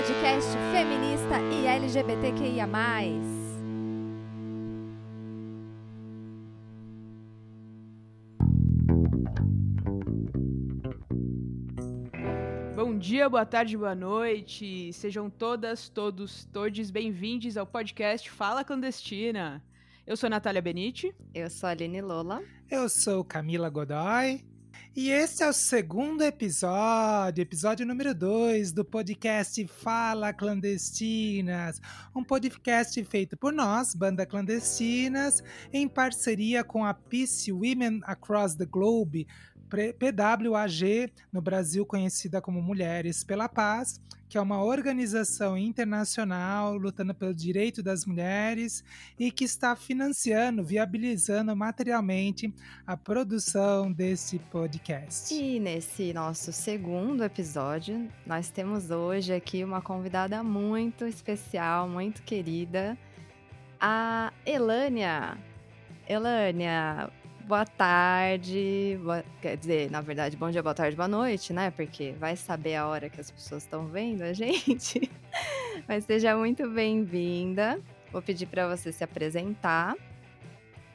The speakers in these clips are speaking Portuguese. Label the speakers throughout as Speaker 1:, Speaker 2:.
Speaker 1: podcast feminista e LGBTQIA.
Speaker 2: Bom dia, boa tarde, boa noite. Sejam todas, todos, todes bem-vindos ao podcast Fala Clandestina. Eu sou Natália Benite.
Speaker 1: Eu sou a Aline Lola.
Speaker 3: Eu sou Camila Godoy. E esse é o segundo episódio, episódio número 2 do podcast Fala Clandestinas, um podcast feito por nós, Banda Clandestinas, em parceria com a Peace Women Across the Globe, PWAG, no Brasil conhecida como Mulheres pela Paz, que é uma organização internacional lutando pelo direito das mulheres e que está financiando, viabilizando materialmente a produção desse podcast.
Speaker 1: E nesse nosso segundo episódio, nós temos hoje aqui uma convidada muito especial, muito querida, a Elânia. Elânia, boa tarde, boa, quer dizer, na verdade, bom dia, boa tarde, boa noite, né? Porque vai saber a hora que as pessoas estão vendo a gente. Mas seja muito bem-vinda. Vou pedir para você se apresentar.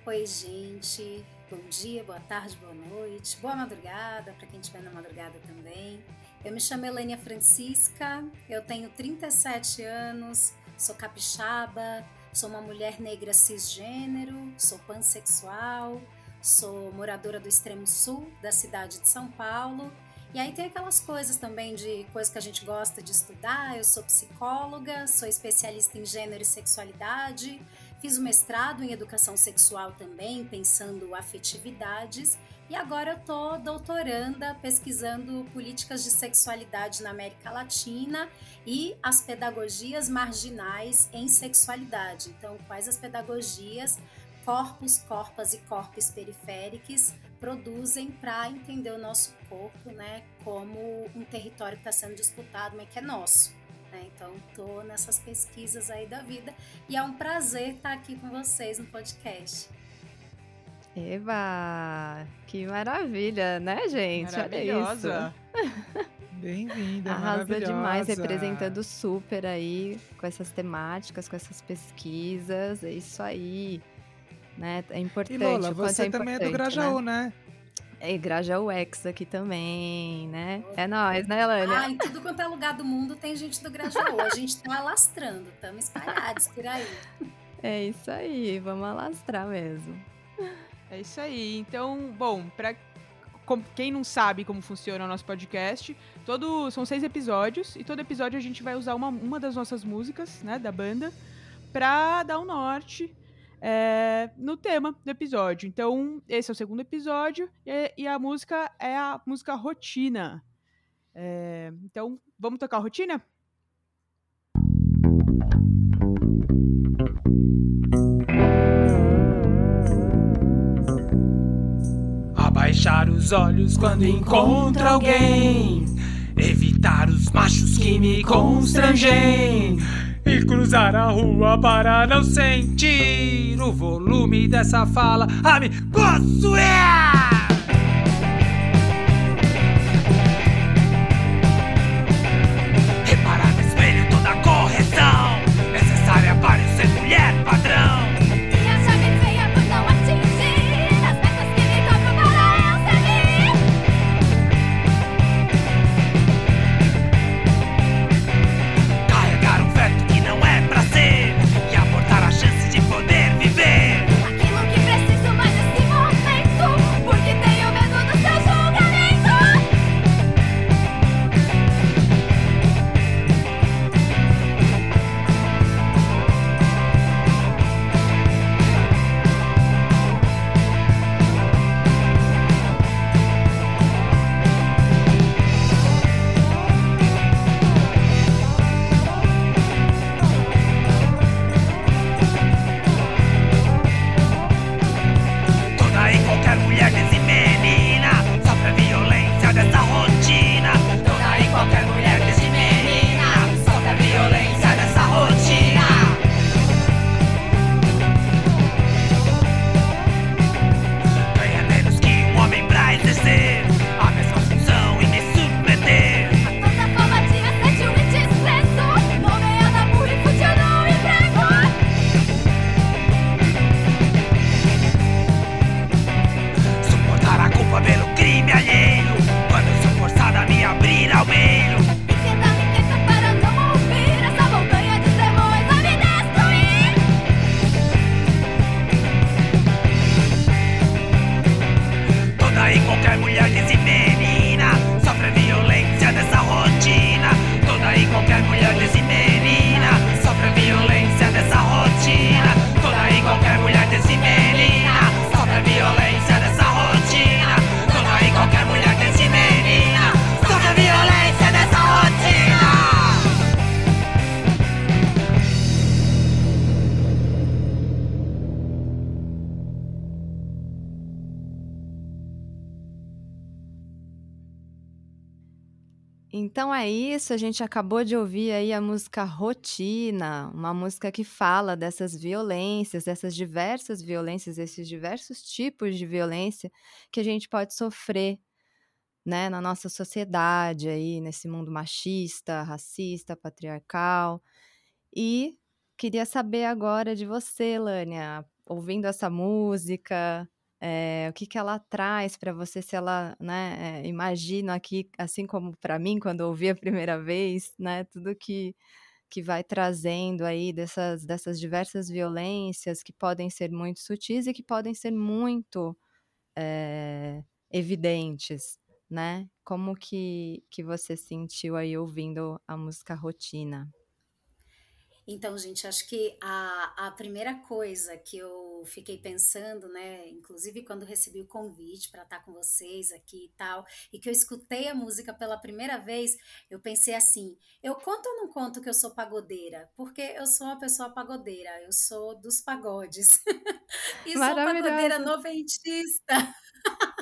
Speaker 4: Oi, gente. Bom dia, boa tarde, boa noite, boa madrugada para quem estiver na madrugada também. Eu me chamo Helênia Francisca, eu tenho 37 anos, sou capixaba, sou uma mulher negra cisgênero, sou pansexual, sou moradora do extremo sul da cidade de São Paulo. E aí tem aquelas coisas também de coisas que a gente gosta de estudar. Eu sou psicóloga, sou especialista em gênero e sexualidade, fiz o mestrado em educação sexual também, pensando afetividades. E agora eu tô doutoranda pesquisando políticas de sexualidade na América Latina e as pedagogias marginais em sexualidade. Então, quais as pedagogias corpos, corpas e corpos periféricos produzem para entender o nosso corpo, né, como um território que está sendo disputado, mas que é nosso. Né? Então, estou nessas pesquisas aí da vida e é um prazer estar tá aqui com vocês no podcast.
Speaker 1: Eba! Que maravilha, né, gente?
Speaker 2: Maravilhosa.
Speaker 3: Bem-vinda,
Speaker 1: Arrasa demais, representando super aí com essas temáticas, com essas pesquisas. É isso aí né? É importante. E
Speaker 3: Lola, você é também é do Grajaú, né?
Speaker 1: né? É, Grajaú X aqui também, né? É nós, né, Elânia?
Speaker 4: Ah, em tudo quanto é lugar do mundo tem gente do Grajaú. A gente tá alastrando, estamos espalhados por aí.
Speaker 1: É isso aí, vamos alastrar mesmo.
Speaker 2: É isso aí. Então, bom, para quem não sabe como funciona o nosso podcast, todo são seis episódios e todo episódio a gente vai usar uma, uma das nossas músicas, né, da banda, para dar um norte é, no tema do episódio. Então, esse é o segundo episódio e, e a música é a música Rotina. É, então, vamos tocar a rotina?
Speaker 5: Abaixar os olhos quando encontro alguém. Evitar os machos que me constrangem e cruzar a rua para não sentir o volume dessa fala a me possuir.
Speaker 1: Então é isso, a gente acabou de ouvir aí a música Rotina, uma música que fala dessas violências, dessas diversas violências, esses diversos tipos de violência que a gente pode sofrer, né, na nossa sociedade aí, nesse mundo machista, racista, patriarcal. E queria saber agora de você, Lânia, ouvindo essa música, é, o que, que ela traz para você, se ela, né, é, imagina aqui, assim como para mim, quando ouvi a primeira vez, né, tudo que, que vai trazendo aí dessas, dessas diversas violências que podem ser muito sutis e que podem ser muito é, evidentes, né? Como que, que você sentiu aí ouvindo a música Rotina?
Speaker 4: Então, gente, acho que a, a primeira coisa que eu fiquei pensando, né, inclusive quando recebi o convite para estar com vocês aqui e tal, e que eu escutei a música pela primeira vez, eu pensei assim: eu conto ou não conto que eu sou pagodeira? Porque eu sou uma pessoa pagodeira, eu sou dos pagodes. e sou pagodeira noventista.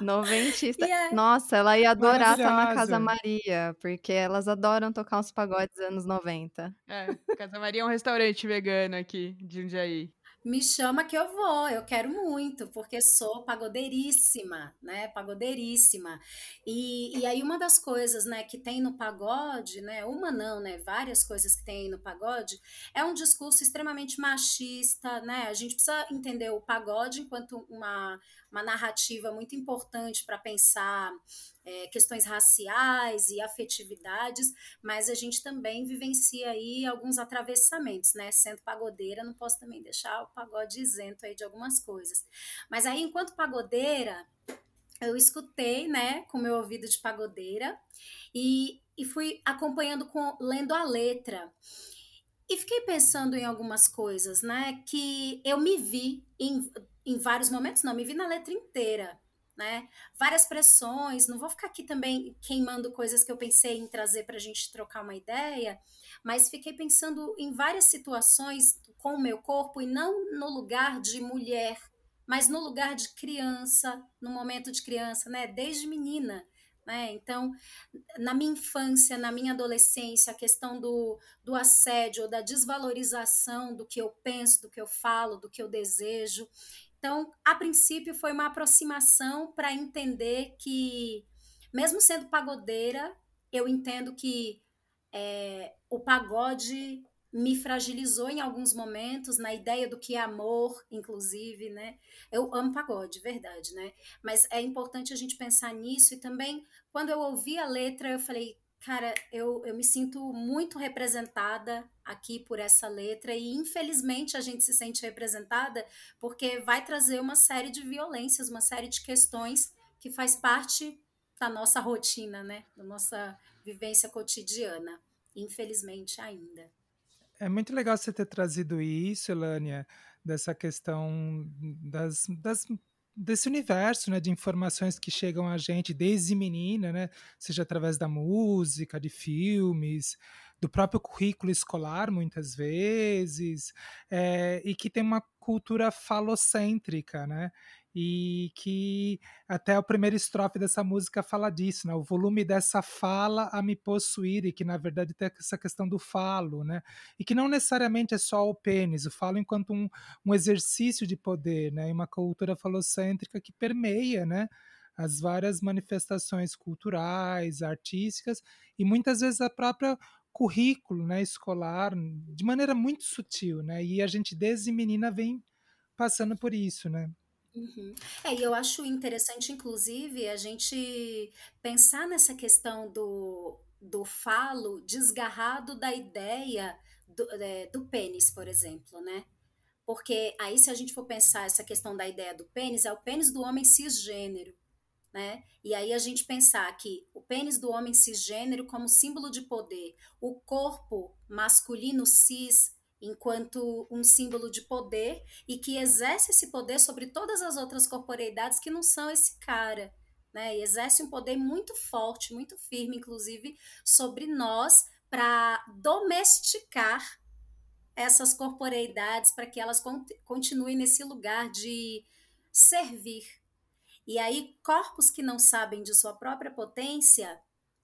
Speaker 1: Noventista. É... Nossa, ela ia adorar estar na Casa Maria, porque elas adoram tocar uns pagodes anos 90.
Speaker 2: É, Casa Maria é um restaurante vegano aqui de Jundiaí
Speaker 4: me chama que eu vou, eu quero muito, porque sou pagodeiríssima, né? Pagodeiríssima. E, e aí, uma das coisas, né, que tem no pagode, né? Uma não, né? Várias coisas que tem no pagode, é um discurso extremamente machista, né? A gente precisa entender o pagode enquanto uma, uma narrativa muito importante para pensar é, questões raciais e afetividades, mas a gente também vivencia aí alguns atravessamentos, né? Sendo pagodeira, não posso também deixar o pagode isento aí de algumas coisas. Mas aí, enquanto pagodeira, eu escutei, né, com meu ouvido de pagodeira e, e fui acompanhando com lendo a letra. E fiquei pensando em algumas coisas, né, que eu me vi em, em vários momentos, não, me vi na letra inteira né? Várias pressões, não vou ficar aqui também queimando coisas que eu pensei em trazer para a gente trocar uma ideia, mas fiquei pensando em várias situações com o meu corpo e não no lugar de mulher, mas no lugar de criança, no momento de criança, né? Desde menina. Né? Então, na minha infância, na minha adolescência, a questão do, do assédio, da desvalorização do que eu penso, do que eu falo, do que eu desejo. Então, a princípio, foi uma aproximação para entender que, mesmo sendo pagodeira, eu entendo que é, o pagode me fragilizou em alguns momentos na ideia do que é amor, inclusive, né? Eu amo pagode, verdade, né? Mas é importante a gente pensar nisso e também quando eu ouvi a letra, eu falei, Cara, eu, eu me sinto muito representada aqui por essa letra e infelizmente a gente se sente representada porque vai trazer uma série de violências, uma série de questões que faz parte da nossa rotina, né? Da nossa vivência cotidiana, infelizmente ainda.
Speaker 3: É muito legal você ter trazido isso, Elânia, dessa questão das, das desse universo, né, de informações que chegam a gente desde menina, né, seja através da música, de filmes, do próprio currículo escolar, muitas vezes, é, e que tem uma cultura falocêntrica, né? E que até a primeira estrofe dessa música fala disso, né? O volume dessa fala a me possuir, e que na verdade tem essa questão do falo, né? E que não necessariamente é só o pênis, o falo enquanto um, um exercício de poder, né? E uma cultura falocêntrica que permeia, né? As várias manifestações culturais, artísticas e muitas vezes a própria currículo né, escolar de maneira muito sutil, né? E a gente desde menina vem passando por isso, né?
Speaker 4: Uhum. É, e eu acho interessante, inclusive, a gente pensar nessa questão do, do falo desgarrado da ideia do, é, do pênis, por exemplo, né? Porque aí, se a gente for pensar essa questão da ideia do pênis, é o pênis do homem cisgênero, né? E aí a gente pensar que o pênis do homem cisgênero como símbolo de poder, o corpo masculino cis enquanto um símbolo de poder e que exerce esse poder sobre todas as outras corporeidades que não são esse cara. Né, e exerce um poder muito forte, muito firme, inclusive, sobre nós, para domesticar essas corporeidades, para que elas continuem nesse lugar de servir. E aí, corpos que não sabem de sua própria potência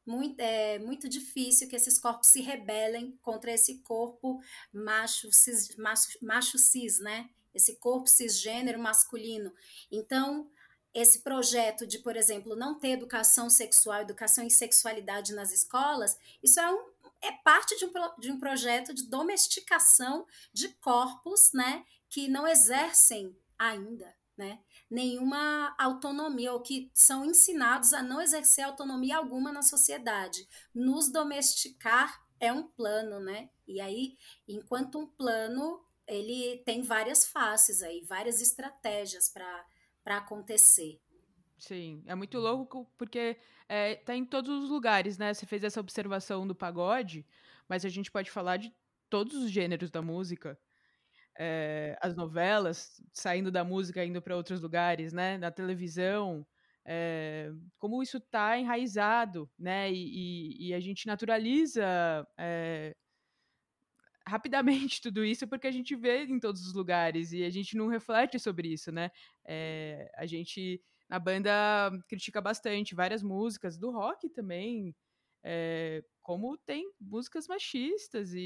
Speaker 4: muito, é muito difícil que esses corpos se rebelem contra esse corpo macho cis, macho, macho cis, né? Esse corpo cisgênero masculino. Então, esse projeto de, por exemplo, não ter educação sexual, educação em sexualidade nas escolas, isso é, um, é parte de um, de um projeto de domesticação de corpos né, que não exercem ainda né, nenhuma autonomia, ou que são ensinados a não exercer autonomia alguma na sociedade. Nos domesticar é um plano, né? E aí, enquanto um plano, ele tem várias faces aí, várias estratégias para acontecer.
Speaker 2: Sim, é muito louco porque é, tá em todos os lugares, né? Você fez essa observação do pagode, mas a gente pode falar de todos os gêneros da música é, as novelas, saindo da música, indo para outros lugares, né? Na televisão, é, como isso está enraizado, né? E, e, e, a gente naturaliza é, rapidamente tudo isso porque a gente vê em todos os lugares e a gente não reflete sobre isso, né? a gente na banda critica bastante várias músicas do rock também. como tem músicas machistas e,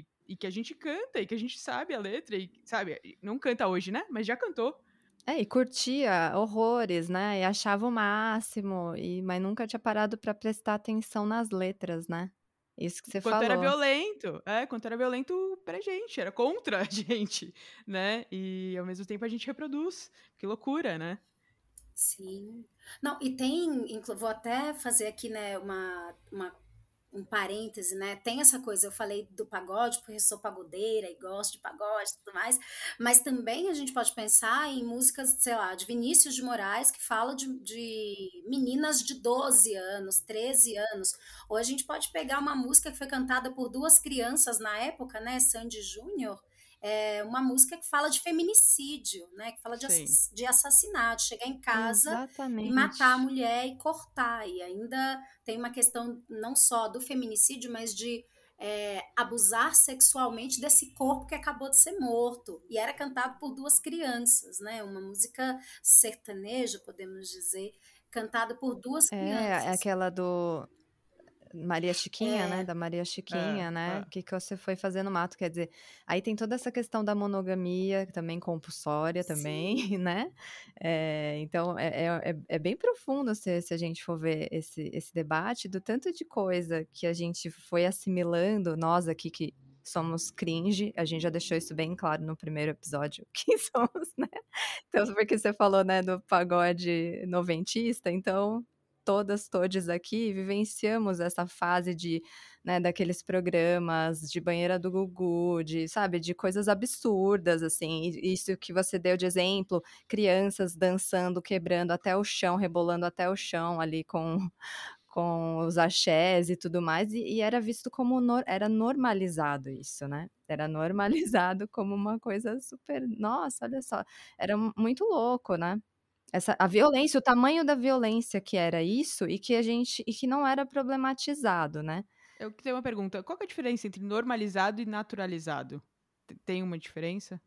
Speaker 2: e e que a gente canta e que a gente sabe a letra e sabe, não canta hoje, né? Mas já cantou.
Speaker 1: É, e curtia horrores, né? E achava o máximo, e mas nunca tinha parado para prestar atenção nas letras, né? Isso que você
Speaker 2: quanto
Speaker 1: falou.
Speaker 2: era violento, é, quanto era violento pra gente, era contra a gente, né? E ao mesmo tempo a gente reproduz. Que loucura, né?
Speaker 4: Sim. Não, e tem, vou até fazer aqui, né, uma, uma um parêntese, né? Tem essa coisa, eu falei do pagode porque sou pagodeira e gosto de pagode e tudo mais, mas também a gente pode pensar em músicas, sei lá, de Vinícius de Moraes, que fala de, de meninas de 12 anos, 13 anos. Ou a gente pode pegar uma música que foi cantada por duas crianças na época, né? Sandy Júnior, é uma música que fala de feminicídio, né? Que fala de, ass de assassinato, chegar em casa
Speaker 1: Exatamente.
Speaker 4: e matar a mulher e cortar. E ainda tem uma questão não só do feminicídio, mas de é, abusar sexualmente desse corpo que acabou de ser morto. E era cantado por duas crianças, né? Uma música sertaneja, podemos dizer, cantada por duas
Speaker 1: é,
Speaker 4: crianças.
Speaker 1: É, aquela do Maria Chiquinha, é. né? Da Maria Chiquinha, é, né? O é. que, que você foi fazer no mato? Quer dizer, aí tem toda essa questão da monogamia, também compulsória também, Sim. né? É, então, é, é, é, bem profundo se, se a gente for ver esse, esse debate do tanto de coisa que a gente foi assimilando, nós aqui que somos cringe, a gente já deixou isso bem claro no primeiro episódio, que somos, né? Então, porque você falou, né, do pagode noventista, então todas, todos aqui vivenciamos essa fase de, né, daqueles programas de banheira do Gugu, de, sabe, de coisas absurdas, assim, isso que você deu de exemplo, crianças dançando, quebrando até o chão, rebolando até o chão ali com com os axés e tudo mais, e, e era visto como, no, era normalizado isso, né? Era normalizado como uma coisa super, nossa, olha só, era muito louco, né? Essa, a violência, o tamanho da violência que era isso e que a gente e que não era problematizado, né?
Speaker 2: Eu tenho uma pergunta. Qual é a diferença entre normalizado e naturalizado? Tem uma diferença?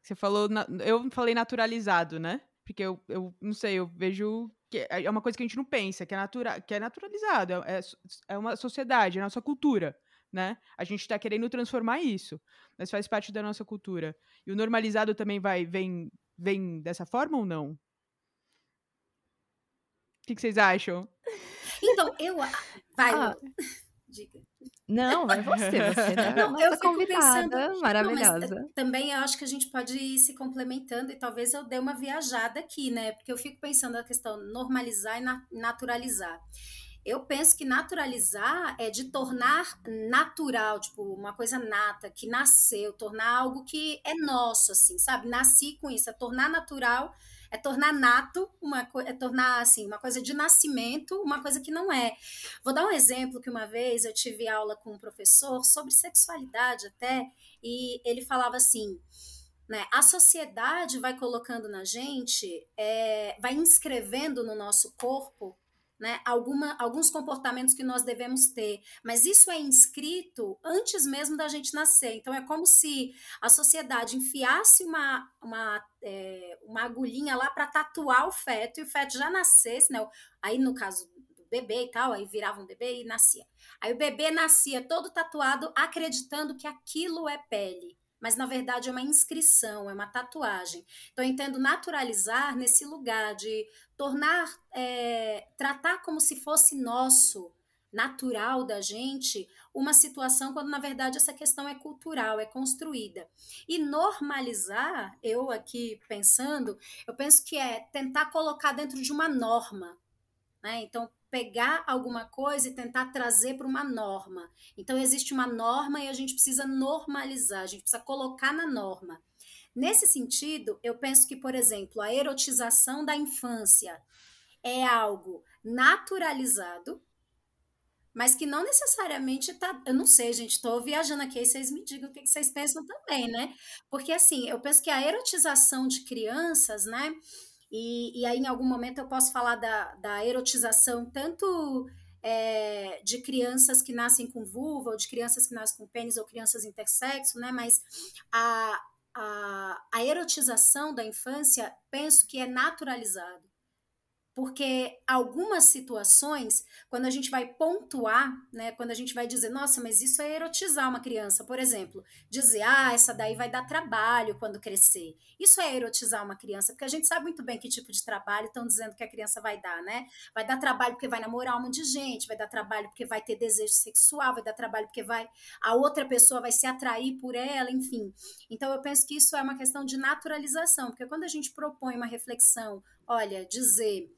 Speaker 2: Você falou, eu falei naturalizado, né? Porque eu, eu não sei, eu vejo que é, é uma coisa que a gente não pensa, que é, natura, que é naturalizado, é, é uma sociedade, é a nossa cultura, né? A gente está querendo transformar isso, mas faz parte da nossa cultura. E o normalizado também vai vem vem dessa forma ou não? O que, que vocês acham?
Speaker 4: Então, eu. Vai, ah.
Speaker 1: Diga. Não, é você, você é não, eu fico convidada, pensando, maravilhosa. Não,
Speaker 4: também eu acho que a gente pode ir se complementando e talvez eu dê uma viajada aqui, né? Porque eu fico pensando na questão normalizar e naturalizar. Eu penso que naturalizar é de tornar natural, tipo, uma coisa nata, que nasceu, tornar algo que é nosso, assim, sabe? Nasci com isso, é tornar natural, é tornar nato, uma é tornar, assim, uma coisa de nascimento, uma coisa que não é. Vou dar um exemplo que uma vez eu tive aula com um professor sobre sexualidade até, e ele falava assim, né? A sociedade vai colocando na gente, é, vai inscrevendo no nosso corpo né, alguma, alguns comportamentos que nós devemos ter, mas isso é inscrito antes mesmo da gente nascer. Então é como se a sociedade enfiasse uma, uma, é, uma agulhinha lá para tatuar o feto e o feto já nascesse, né? Aí no caso do bebê e tal, aí virava um bebê e nascia. Aí o bebê nascia todo tatuado, acreditando que aquilo é pele mas na verdade é uma inscrição, é uma tatuagem. Então eu entendo naturalizar nesse lugar de tornar, é, tratar como se fosse nosso, natural da gente, uma situação quando na verdade essa questão é cultural, é construída. E normalizar, eu aqui pensando, eu penso que é tentar colocar dentro de uma norma. Né? Então, pegar alguma coisa e tentar trazer para uma norma. Então, existe uma norma e a gente precisa normalizar, a gente precisa colocar na norma. Nesse sentido, eu penso que, por exemplo, a erotização da infância é algo naturalizado, mas que não necessariamente tá. Eu não sei, gente, estou viajando aqui, aí vocês me digam o que vocês pensam também, né? Porque, assim, eu penso que a erotização de crianças, né? E, e aí, em algum momento, eu posso falar da, da erotização tanto é, de crianças que nascem com vulva, ou de crianças que nascem com pênis, ou crianças intersexo, né? Mas a, a, a erotização da infância, penso que é naturalizado porque algumas situações, quando a gente vai pontuar, né, quando a gente vai dizer, nossa, mas isso é erotizar uma criança, por exemplo, dizer, ah, essa daí vai dar trabalho quando crescer. Isso é erotizar uma criança, porque a gente sabe muito bem que tipo de trabalho estão dizendo que a criança vai dar, né? Vai dar trabalho porque vai namorar um monte de gente, vai dar trabalho porque vai ter desejo sexual, vai dar trabalho porque vai a outra pessoa vai se atrair por ela, enfim. Então eu penso que isso é uma questão de naturalização, porque quando a gente propõe uma reflexão, olha, dizer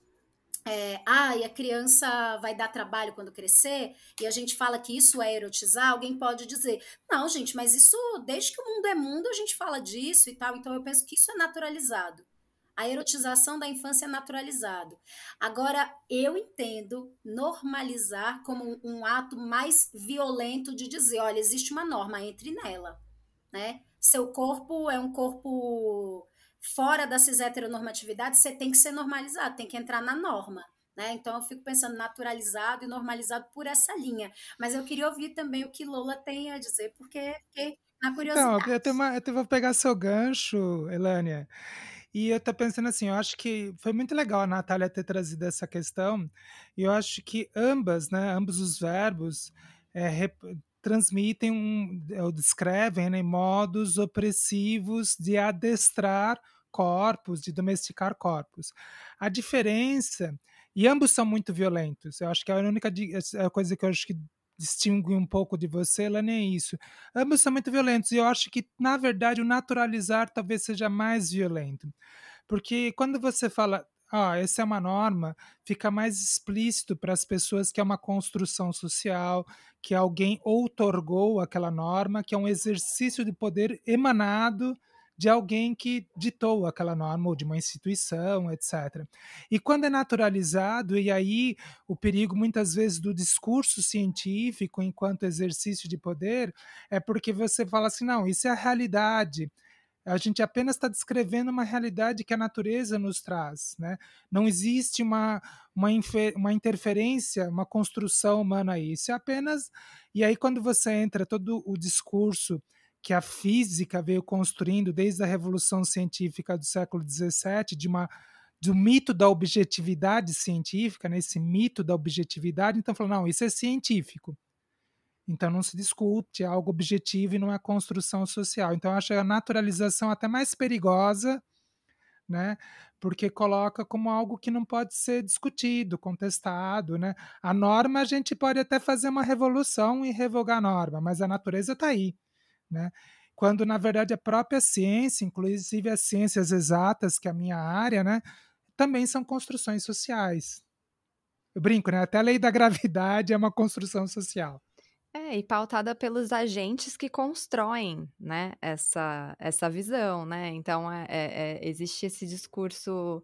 Speaker 4: é, ah, e a criança vai dar trabalho quando crescer, e a gente fala que isso é erotizar, alguém pode dizer, não, gente, mas isso, desde que o mundo é mundo, a gente fala disso e tal, então eu penso que isso é naturalizado. A erotização da infância é naturalizado. Agora, eu entendo normalizar como um, ato mais violento de dizer, olha, existe uma norma, entre nela, né? Seu corpo é um corpo fora da cis heteronormatividade, você tem que ser normalizado, tem que entrar na norma. Né? Então eu fico pensando naturalizado e normalizado por essa linha. Mas eu queria ouvir também o que Lola tem a dizer, porque, porque na curiosidade.
Speaker 3: Não, eu, tenho uma, eu vou pegar seu gancho, Elânia. E eu tô pensando assim, eu acho que foi muito legal a Natália ter trazido essa questão, e eu acho que ambas, né, ambos os verbos é, transmitem um, ou descrevem né, modos opressivos de adestrar corpos, de domesticar corpos. A diferença, e ambos são muito violentos, eu acho que a única a coisa que eu acho que distingue um pouco de você, ela nem é isso. Ambos são muito violentos, e eu acho que, na verdade, o naturalizar talvez seja mais violento. Porque quando você fala, ah, essa é uma norma, fica mais explícito para as pessoas que é uma construção social, que alguém outorgou aquela norma, que é um exercício de poder emanado de alguém que ditou aquela norma ou de uma instituição, etc. E quando é naturalizado, e aí o perigo muitas vezes do discurso científico enquanto exercício de poder é porque você fala assim, não, isso é a realidade. A gente apenas está descrevendo uma realidade que a natureza nos traz. Né? Não existe uma, uma, uma interferência, uma construção humana aí. Isso é apenas. E aí, quando você entra todo o discurso que a física veio construindo desde a Revolução Científica do século XVII, de uma do mito da objetividade científica, nesse né? mito da objetividade, então falou, não, isso é científico. Então não se discute, é algo objetivo e não é construção social. Então eu acho a naturalização até mais perigosa, né? Porque coloca como algo que não pode ser discutido, contestado, né? A norma a gente pode até fazer uma revolução e revogar a norma, mas a natureza está aí, né? Quando na verdade a própria ciência, inclusive as ciências exatas, que é a minha área, né, também são construções sociais. Eu brinco, né? Até a lei da gravidade é uma construção social.
Speaker 1: É, e pautada pelos agentes que constroem, né, essa, essa visão, né? Então, é, é, é existe esse discurso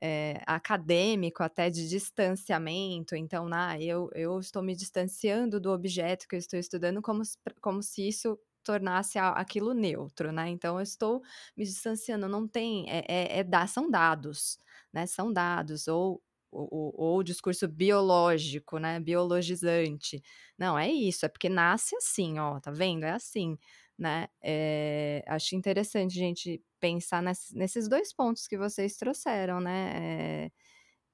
Speaker 1: é, acadêmico até de distanciamento. Então, nah, eu, eu estou me distanciando do objeto que eu estou estudando como, como se isso tornasse aquilo neutro, né? Então, eu estou me distanciando, não tem, é, é, é são dados, né? São dados, ou ou, ou, o discurso biológico, né, biologizante. Não, é isso, é porque nasce assim, ó, tá vendo? É assim, né? É, acho interessante, gente, pensar ness, nesses dois pontos que vocês trouxeram, né? É,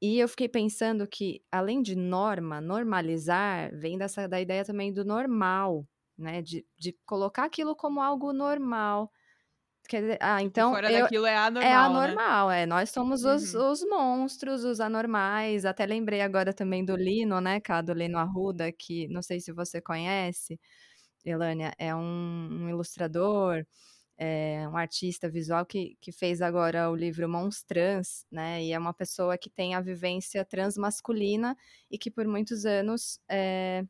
Speaker 1: E eu fiquei pensando que, além de norma, normalizar, vem dessa, da ideia também do normal, né? De, de colocar aquilo como algo normal. Quer ah, então.
Speaker 2: Fora
Speaker 1: eu,
Speaker 2: daquilo é anormal.
Speaker 1: é
Speaker 2: né?
Speaker 1: anormal, é. Nós somos os,
Speaker 2: Uhum.
Speaker 1: os monstros, os anormais. Até lembrei agora também do Lino, né, cá, do Lino Arruda, que não sei se você conhece, Elânia, é um, um ilustrador, é um artista visual que, que fez agora o livro Monstrans, né? E é uma pessoa que tem a vivência transmasculina e que por muitos anos é,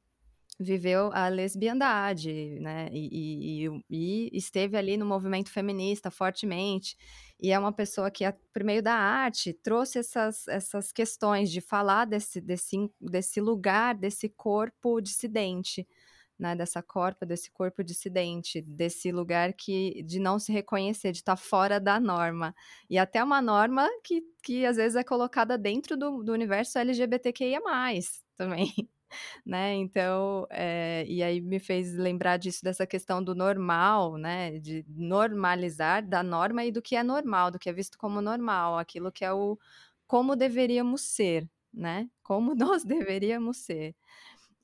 Speaker 1: viveu a lesbiandade, né? E, e, e, esteve ali no movimento feminista fortemente. E é uma pessoa que, por meio da arte, trouxe essas, essas questões de falar desse, desse, desse lugar, desse corpo dissidente. Né, dessa corpa, desse corpo dissidente, desse lugar que de não se reconhecer, de estar fora da norma. E até uma norma que, que às vezes é colocada dentro do, do universo LGBTQIA também. Né? Então, é, e aí me fez lembrar disso, dessa questão do normal, né? De normalizar da norma e do que é normal, do que é visto como normal, aquilo que é o como deveríamos ser, né? Como nós deveríamos ser.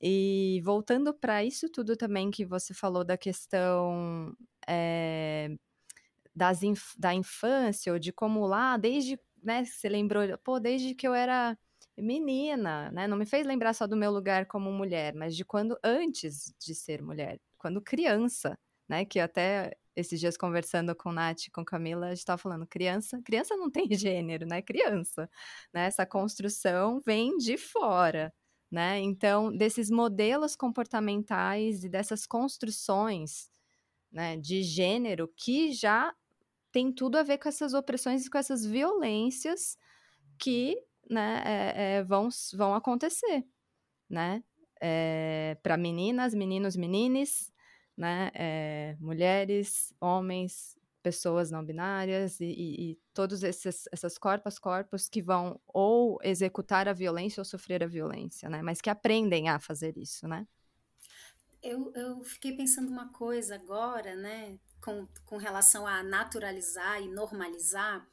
Speaker 1: E voltando para isso tudo também que você falou da questão é, das inf da infância, ou de como lá, desde, né, você lembrou, pô, desde que eu era menina, né, não me fez lembrar só do meu lugar como mulher, mas de quando antes de ser mulher, quando criança, né, que até esses dias conversando com Nath, com Camila, a gente estava falando, criança, criança não tem gênero, né, criança, né, essa construção vem de fora, né? Então, desses modelos comportamentais e dessas construções né, de gênero que já tem tudo a ver com essas opressões e com essas violências que né, é, é, vão, vão acontecer, né? É, para meninas, meninos, menines, né? Mulheres, homens, pessoas não binárias e, e, e todos esses essas corpos corpos que vão ou executar a violência ou sofrer a violência, né? Mas que aprendem a fazer isso, né?
Speaker 4: Eu, eu fiquei pensando uma coisa agora, né? Com, com relação a naturalizar e normalizar,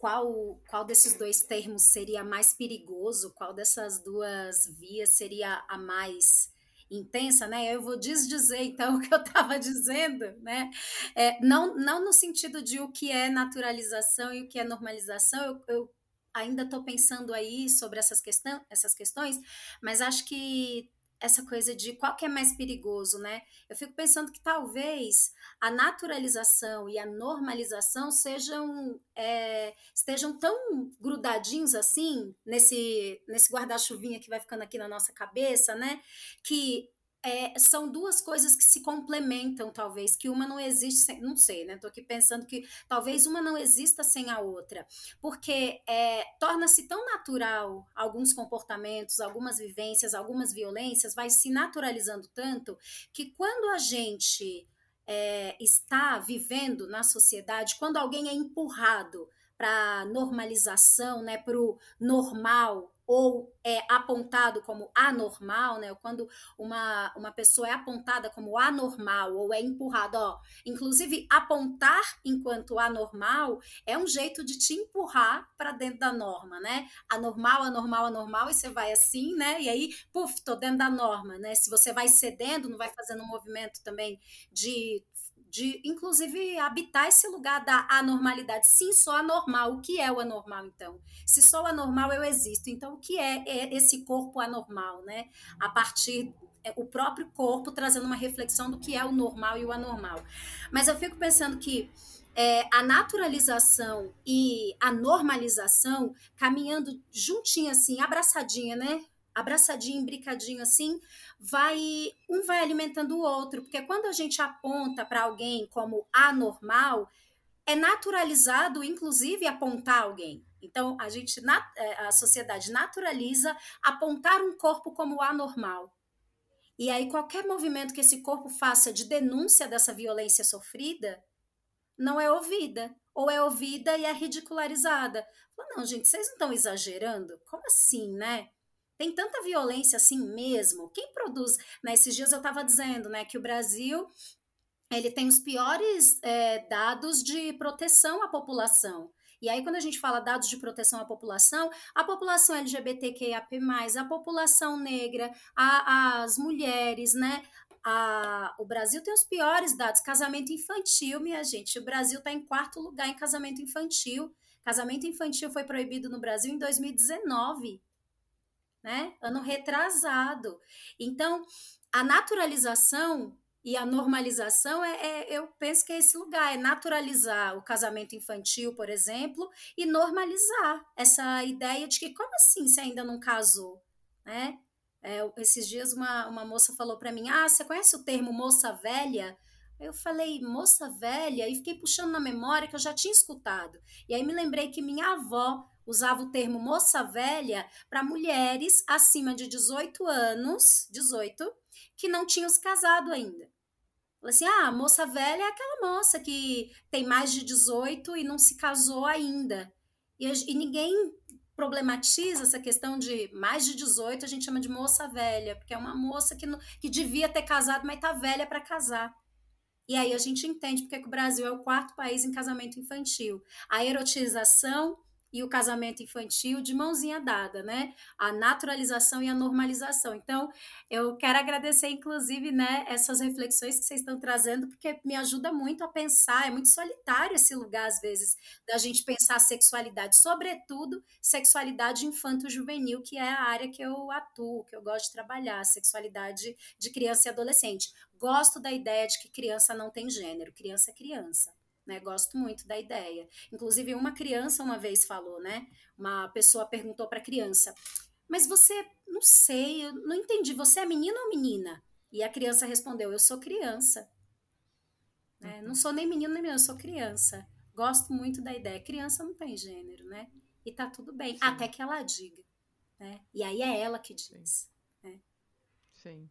Speaker 4: qual, qual desses dois termos seria mais perigoso? Qual dessas duas vias seria a mais intensa, né? Eu vou desdizer então o que eu estava dizendo, né? É, não, não no sentido de o que é naturalização e o que é normalização, eu, eu ainda estou pensando aí sobre essas, questão, essas questões, mas acho que essa coisa de qual que é mais perigoso, né? Eu fico pensando que talvez a naturalização e a normalização sejam é, estejam tão grudadinhos assim nesse nesse guarda-chuvinha que vai ficando aqui na nossa cabeça, né? Que é, são duas coisas que se complementam, talvez, que uma não existe sem, não sei, né? Tô aqui pensando que talvez uma não exista sem a outra, porque é, torna-se tão natural alguns comportamentos, algumas vivências, algumas violências, vai se naturalizando tanto que quando a gente é, está vivendo na sociedade, quando alguém é empurrado para normalização, né, para o normal, ou é apontado como anormal, né? Quando uma, uma pessoa é apontada como anormal ou é empurrada, ó. Inclusive, apontar enquanto anormal é um jeito de te empurrar para dentro da norma, né? Anormal, anormal, anormal, e você vai assim, né? E aí, puf, tô dentro da norma, né? Se você vai cedendo, não vai fazendo um movimento também de de inclusive habitar esse lugar da anormalidade. Sim, sou anormal. O que é o anormal, então? Se sou anormal, eu existo. Então, o que é esse corpo anormal, né? A partir é, o próprio corpo trazendo uma reflexão do que é o normal e o anormal. Mas eu fico pensando que é, a naturalização e a normalização caminhando juntinha assim, abraçadinha, né? Abraçadinho, brincadinho assim, vai um vai alimentando o outro, porque quando a gente aponta para alguém como anormal, é naturalizado, inclusive, apontar alguém. Então, a gente, é, a sociedade naturaliza apontar um corpo como anormal. E aí, qualquer movimento que esse corpo faça de denúncia dessa violência sofrida, não é ouvida. Ou é ouvida e é ridicularizada. Não, gente, vocês não estão exagerando? Como assim, né? Tem tanta violência assim mesmo. Quem produz? Né, dias eu estava dizendo né, que o Brasil ele tem os piores é, dados de proteção à população. E aí, quando a gente fala dados de proteção à população, a população LGBTQIAP+, a população negra, a, as mulheres, né? A, o Brasil tem os piores dados. Casamento infantil, minha gente. O Brasil está em quarto lugar em casamento infantil. Casamento infantil foi proibido no Brasil em 2019, né? Ano retrasado. Então, a naturalização e a normalização é, é, eu penso que é esse lugar, é naturalizar o casamento infantil, por exemplo, e normalizar essa ideia de que como assim você ainda não casou, né? É, esses dias uma, uma moça falou para mim, ah, você conhece o termo moça velha? Eu falei, moça velha, e fiquei puxando na memória que eu já tinha escutado. E aí me lembrei que minha avó usava o termo moça velha para mulheres acima de 18 anos, 18, que não tinham se casado ainda. Falei assim: ah, moça velha é aquela moça que tem mais de 18 e não se casou ainda. E, e ninguém problematiza essa questão de mais de 18, a gente chama de moça velha, porque é uma moça que, que devia ter casado, mas tá velha para casar. E aí a gente entende porque que o Brasil é o quarto país em casamento infantil. A erotização e o casamento infantil de mãozinha dada, né? A naturalização e a normalização. Então, eu quero agradecer, inclusive, né, essas reflexões que vocês estão trazendo, porque me ajuda muito a pensar. É muito solitário esse lugar, às vezes, da gente pensar sexualidade, sobretudo sexualidade infanto-juvenil, que é a área que eu atuo, que eu gosto de trabalhar, sexualidade de criança e adolescente. Gosto da ideia de que criança não tem gênero, criança é criança. Né? Gosto muito da ideia. Inclusive, uma criança uma vez falou, né? Uma pessoa perguntou para a criança: Mas você, não sei, eu não entendi, você é menino ou menina? E a criança respondeu: Eu sou criança. Né? Não sou nem menino nem menina, eu sou criança. Gosto muito da ideia. Criança não tem gênero, né? E tá tudo bem, Sim. até que ela diga. Né? E aí é ela que diz. Sim. Né?
Speaker 2: Sim.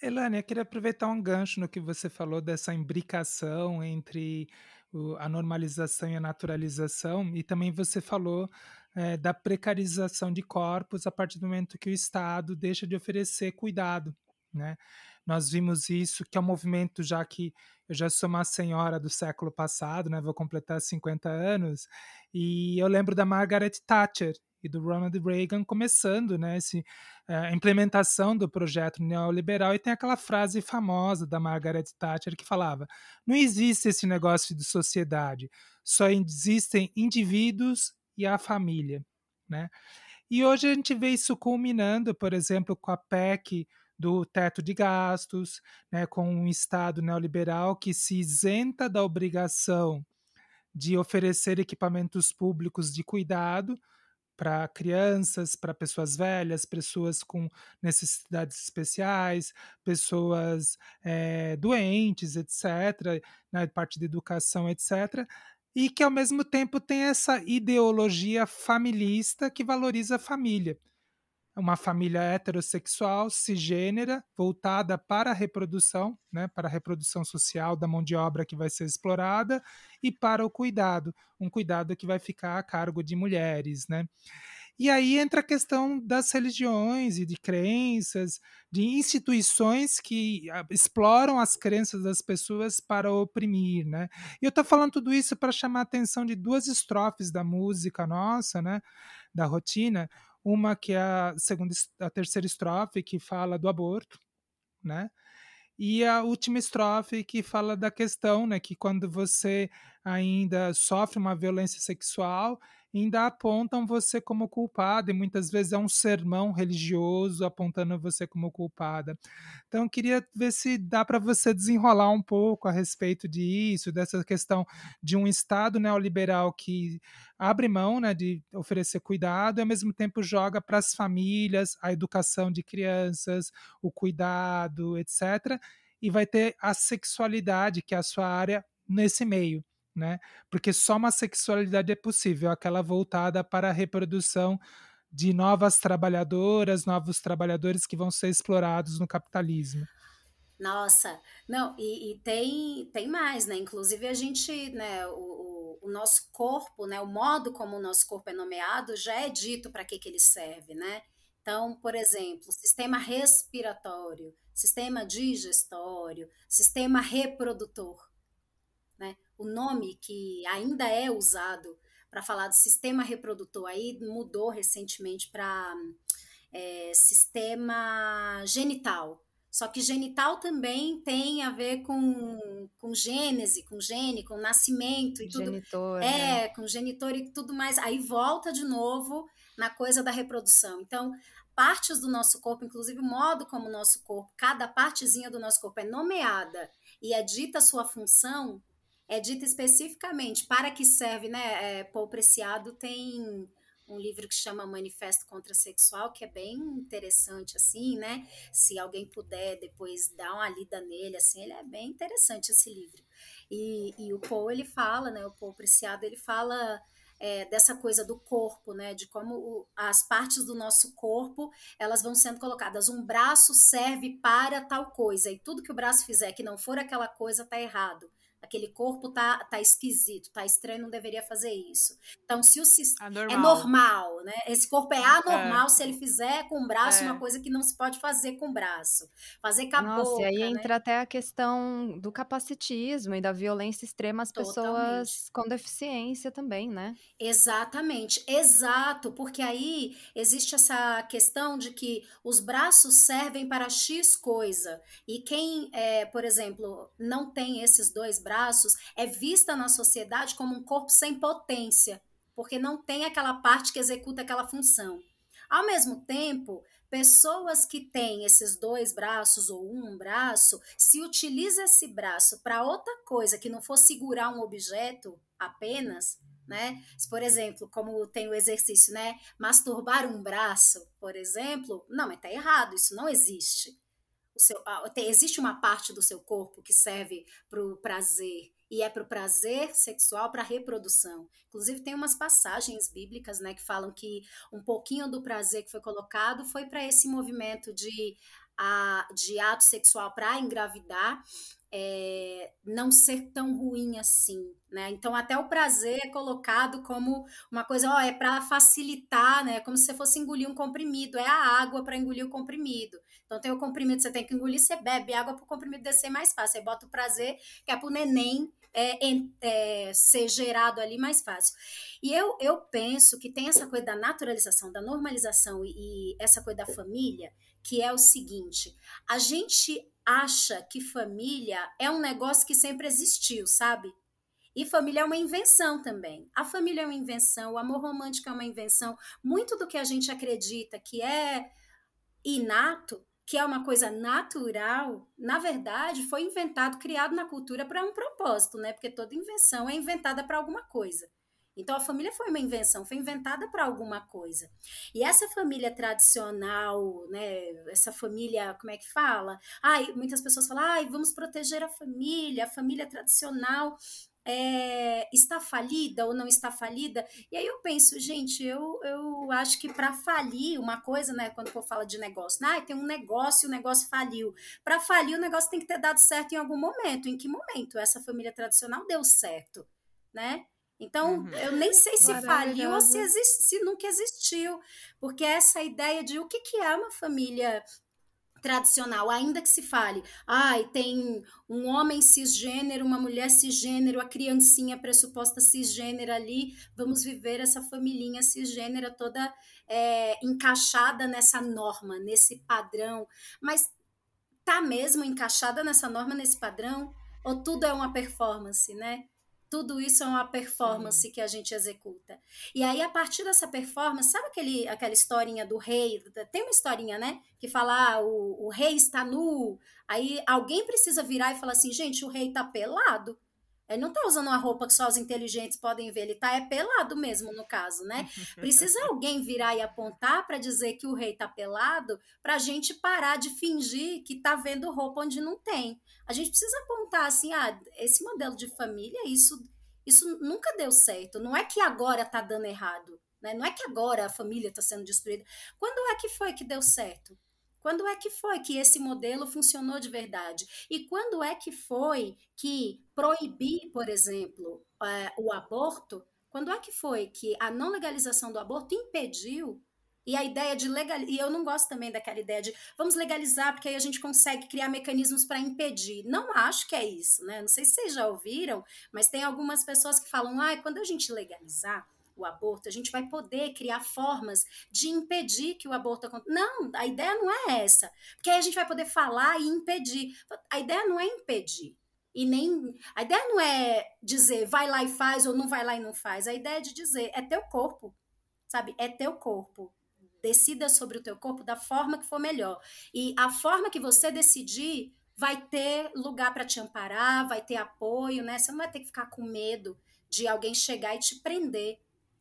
Speaker 3: Elane, eu queria aproveitar um gancho no que você falou dessa imbricação entre a normalização e a naturalização, e também você falou é, da precarização de corpos a partir do momento que o Estado deixa de oferecer cuidado, né? Nós vimos isso, que é um movimento já que eu já sou uma senhora do século passado, né? Vou completar 50 anos, e eu lembro da Margaret Thatcher, e do Ronald Reagan começando né, esse, eh, a implementação do projeto neoliberal e tem aquela frase famosa da Margaret Thatcher que falava não existe esse negócio de sociedade, só existem indivíduos e a família, né? E hoje a gente vê isso culminando, por exemplo, com a PEC do teto de gastos, né, com um Estado neoliberal que se isenta da obrigação de oferecer equipamentos públicos de cuidado, para crianças, para pessoas velhas, pessoas com necessidades especiais, pessoas é, doentes, etc., na parte de educação, etc., e que ao mesmo tempo tem essa ideologia familista que valoriza a família uma família heterossexual, cisgênera, voltada para a reprodução, né, para a reprodução social da mão de obra que vai ser explorada e para o cuidado, um cuidado que vai ficar a cargo de mulheres, né? E aí entra a questão das religiões e de crenças, de instituições que ah, exploram as crenças das pessoas para oprimir, né? E eu estou falando tudo isso para chamar a atenção de duas estrofes da música nossa, né? Da rotina uma que é a segunda, a terceira estrofe que fala do aborto, né? E a última estrofe que fala da questão, né, que quando você ainda sofre uma violência sexual, ainda apontam você como culpada, e muitas vezes é um sermão religioso apontando você como culpada. Então, queria ver se dá para você desenrolar um pouco a respeito disso, dessa questão de um Estado neoliberal que abre mão né, de oferecer cuidado e, ao mesmo tempo, joga para as famílias a educação de crianças, o cuidado, etc. E vai ter a sexualidade, que é a sua área, nesse meio né? Porque só uma sexualidade é possível, aquela voltada para a reprodução de novas trabalhadoras, novos trabalhadores que vão ser explorados no capitalismo.
Speaker 4: Nossa, não, e, e tem, tem mais, né? Inclusive a gente, né, o, o, nosso corpo, né, o modo como o nosso corpo é nomeado já é dito para que, que ele serve, né? Então, por exemplo, sistema respiratório, sistema digestório, sistema reprodutor. O nome que ainda é usado para falar do sistema reprodutor aí mudou recentemente para é, sistema genital. Só que genital também tem a ver com, com gênese, com gene, com nascimento e tudo.
Speaker 1: Genitor.
Speaker 4: É,
Speaker 1: né?
Speaker 4: com genitor e tudo mais. Aí volta de novo na coisa da reprodução. Então, partes do nosso corpo, inclusive o modo como o nosso corpo, cada partezinha do nosso corpo é nomeada e é dita a sua função, é dita especificamente para que serve, né? É, Paul Preciado tem um livro que chama Manifesto Contrasexual, que é bem interessante, assim, né? Se alguém puder depois dar uma lida nele, assim, ele é bem interessante esse livro. E, e o Paul, ele fala, né? O Paul Preciado, ele fala é, dessa coisa do corpo, né? De como o, as partes do nosso corpo elas vão sendo colocadas. Um braço serve para tal coisa e tudo que o braço fizer que não for aquela coisa tá errado aquele corpo tá, tá esquisito, tá estranho, não deveria fazer isso. Então, se o
Speaker 2: Anormal.
Speaker 4: é normal, né? Esse corpo é anormal é. se ele fizer com o braço
Speaker 2: É.
Speaker 4: uma coisa que não se pode fazer com o braço. Fazer com a
Speaker 1: Nossa,
Speaker 4: boca,
Speaker 1: e aí
Speaker 4: né?
Speaker 1: entra até a questão do capacitismo e da violência extrema às pessoas com deficiência também, né?
Speaker 4: Exatamente, exato, porque aí existe essa questão de que os braços servem para X coisa, e quem, é, por exemplo, não tem esses dois braços, é vista na sociedade como um corpo sem potência, porque não tem aquela parte que executa aquela função. Ao mesmo tempo, pessoas que têm esses dois braços ou um braço, se utiliza esse braço para outra coisa que não for segurar um objeto apenas, né? Por exemplo, como tem o exercício, né? Masturbar um braço, por exemplo, não, mas tá errado, isso não existe. Seu, tem- existe uma parte do seu corpo que serve para o prazer e é para o prazer sexual, para a reprodução. Inclusive tem umas passagens bíblicas, né, que falam que um pouquinho do prazer que foi colocado foi para esse movimento de a, de ato sexual para engravidar é, não ser tão ruim assim, né? Então até o prazer é colocado como uma coisa, ó, é para facilitar, né? Como se você fosse engolir um comprimido, é a água para engolir o comprimido. Então tem o comprimido que você tem que engolir, você bebe água para o comprimido descer mais fácil. Aí bota o prazer, que é para o neném é, é, ser gerado ali mais fácil. E eu, eu penso que tem essa coisa da naturalização, da normalização e, e essa coisa da família, que é o seguinte: a gente acha que família é um negócio que sempre existiu, sabe? E família é uma invenção também. A família é uma invenção, o amor romântico é uma invenção. Muito do que a gente acredita que é inato, que é uma coisa natural, na verdade, foi inventado, criado na cultura para um propósito, né? Porque toda invenção é inventada para alguma coisa. Então a família foi uma invenção, foi inventada para alguma coisa. E essa família tradicional, né, essa família, como é que fala? Ai, muitas pessoas falam: "Ai, vamos proteger a família, a família tradicional é, está falida ou não está falida?" E aí eu penso, gente, eu, eu acho que para falir uma coisa, né, quando eu falo de negócio, ah, tem um negócio e o negócio faliu. Para falir, o negócio tem que ter dado certo em algum momento. Em que momento essa família tradicional deu certo, né? Então,
Speaker 2: Uhum.
Speaker 4: eu nem sei se faliu ou se, se nunca existiu, porque essa ideia de o que, que é uma família tradicional, ainda que se fale, ai, tem um homem cisgênero, uma mulher cisgênero, a criancinha pressuposta cisgênera ali, vamos viver essa familhinha cisgênera toda é, encaixada nessa norma, nesse padrão, mas tá mesmo encaixada nessa norma, nesse padrão? Ou tudo é uma performance, né? Tudo isso é uma performance que a gente executa. E aí, a partir dessa performance, sabe aquele, aquela historinha do rei? Tem uma historinha, né? Que fala, ah, o, o rei está nu. Aí alguém precisa virar e falar assim, gente, o rei tá pelado. Ele não tá usando uma roupa que só os inteligentes podem ver, ele tá é pelado mesmo, no caso, né? Precisa alguém virar e apontar para dizer que o rei tá pelado, para a gente parar de fingir que tá vendo roupa onde não tem. A gente precisa apontar assim, ah, esse modelo de família, isso, isso nunca deu certo. Não é que agora tá dando errado, né? Não é que agora a família está sendo destruída. Quando é que foi que deu certo? Quando é que foi que esse modelo funcionou de verdade? E quando é que foi que proibir, por exemplo, eh, o aborto? Quando é que foi que a não legalização do aborto impediu E a ideia de legalizar, e eu não gosto também daquela ideia de vamos legalizar porque aí a gente consegue criar mecanismos para impedir. Não acho que é isso, né? Não sei se vocês já ouviram, mas tem algumas pessoas que falam: "Ah, quando a gente legalizar, o aborto, a gente vai poder criar formas de impedir que o aborto aconteça. Não, a ideia não é essa. Porque aí a gente vai poder falar e impedir. A ideia não é impedir. E nem. A ideia não é dizer vai lá e faz ou não vai lá e não faz. A ideia é de dizer é teu corpo. Sabe? É teu corpo. Decida sobre o teu corpo da forma que for melhor. E a forma que você decidir vai ter lugar para te amparar, vai ter apoio, né? Você não vai ter que ficar com medo de alguém chegar e te prender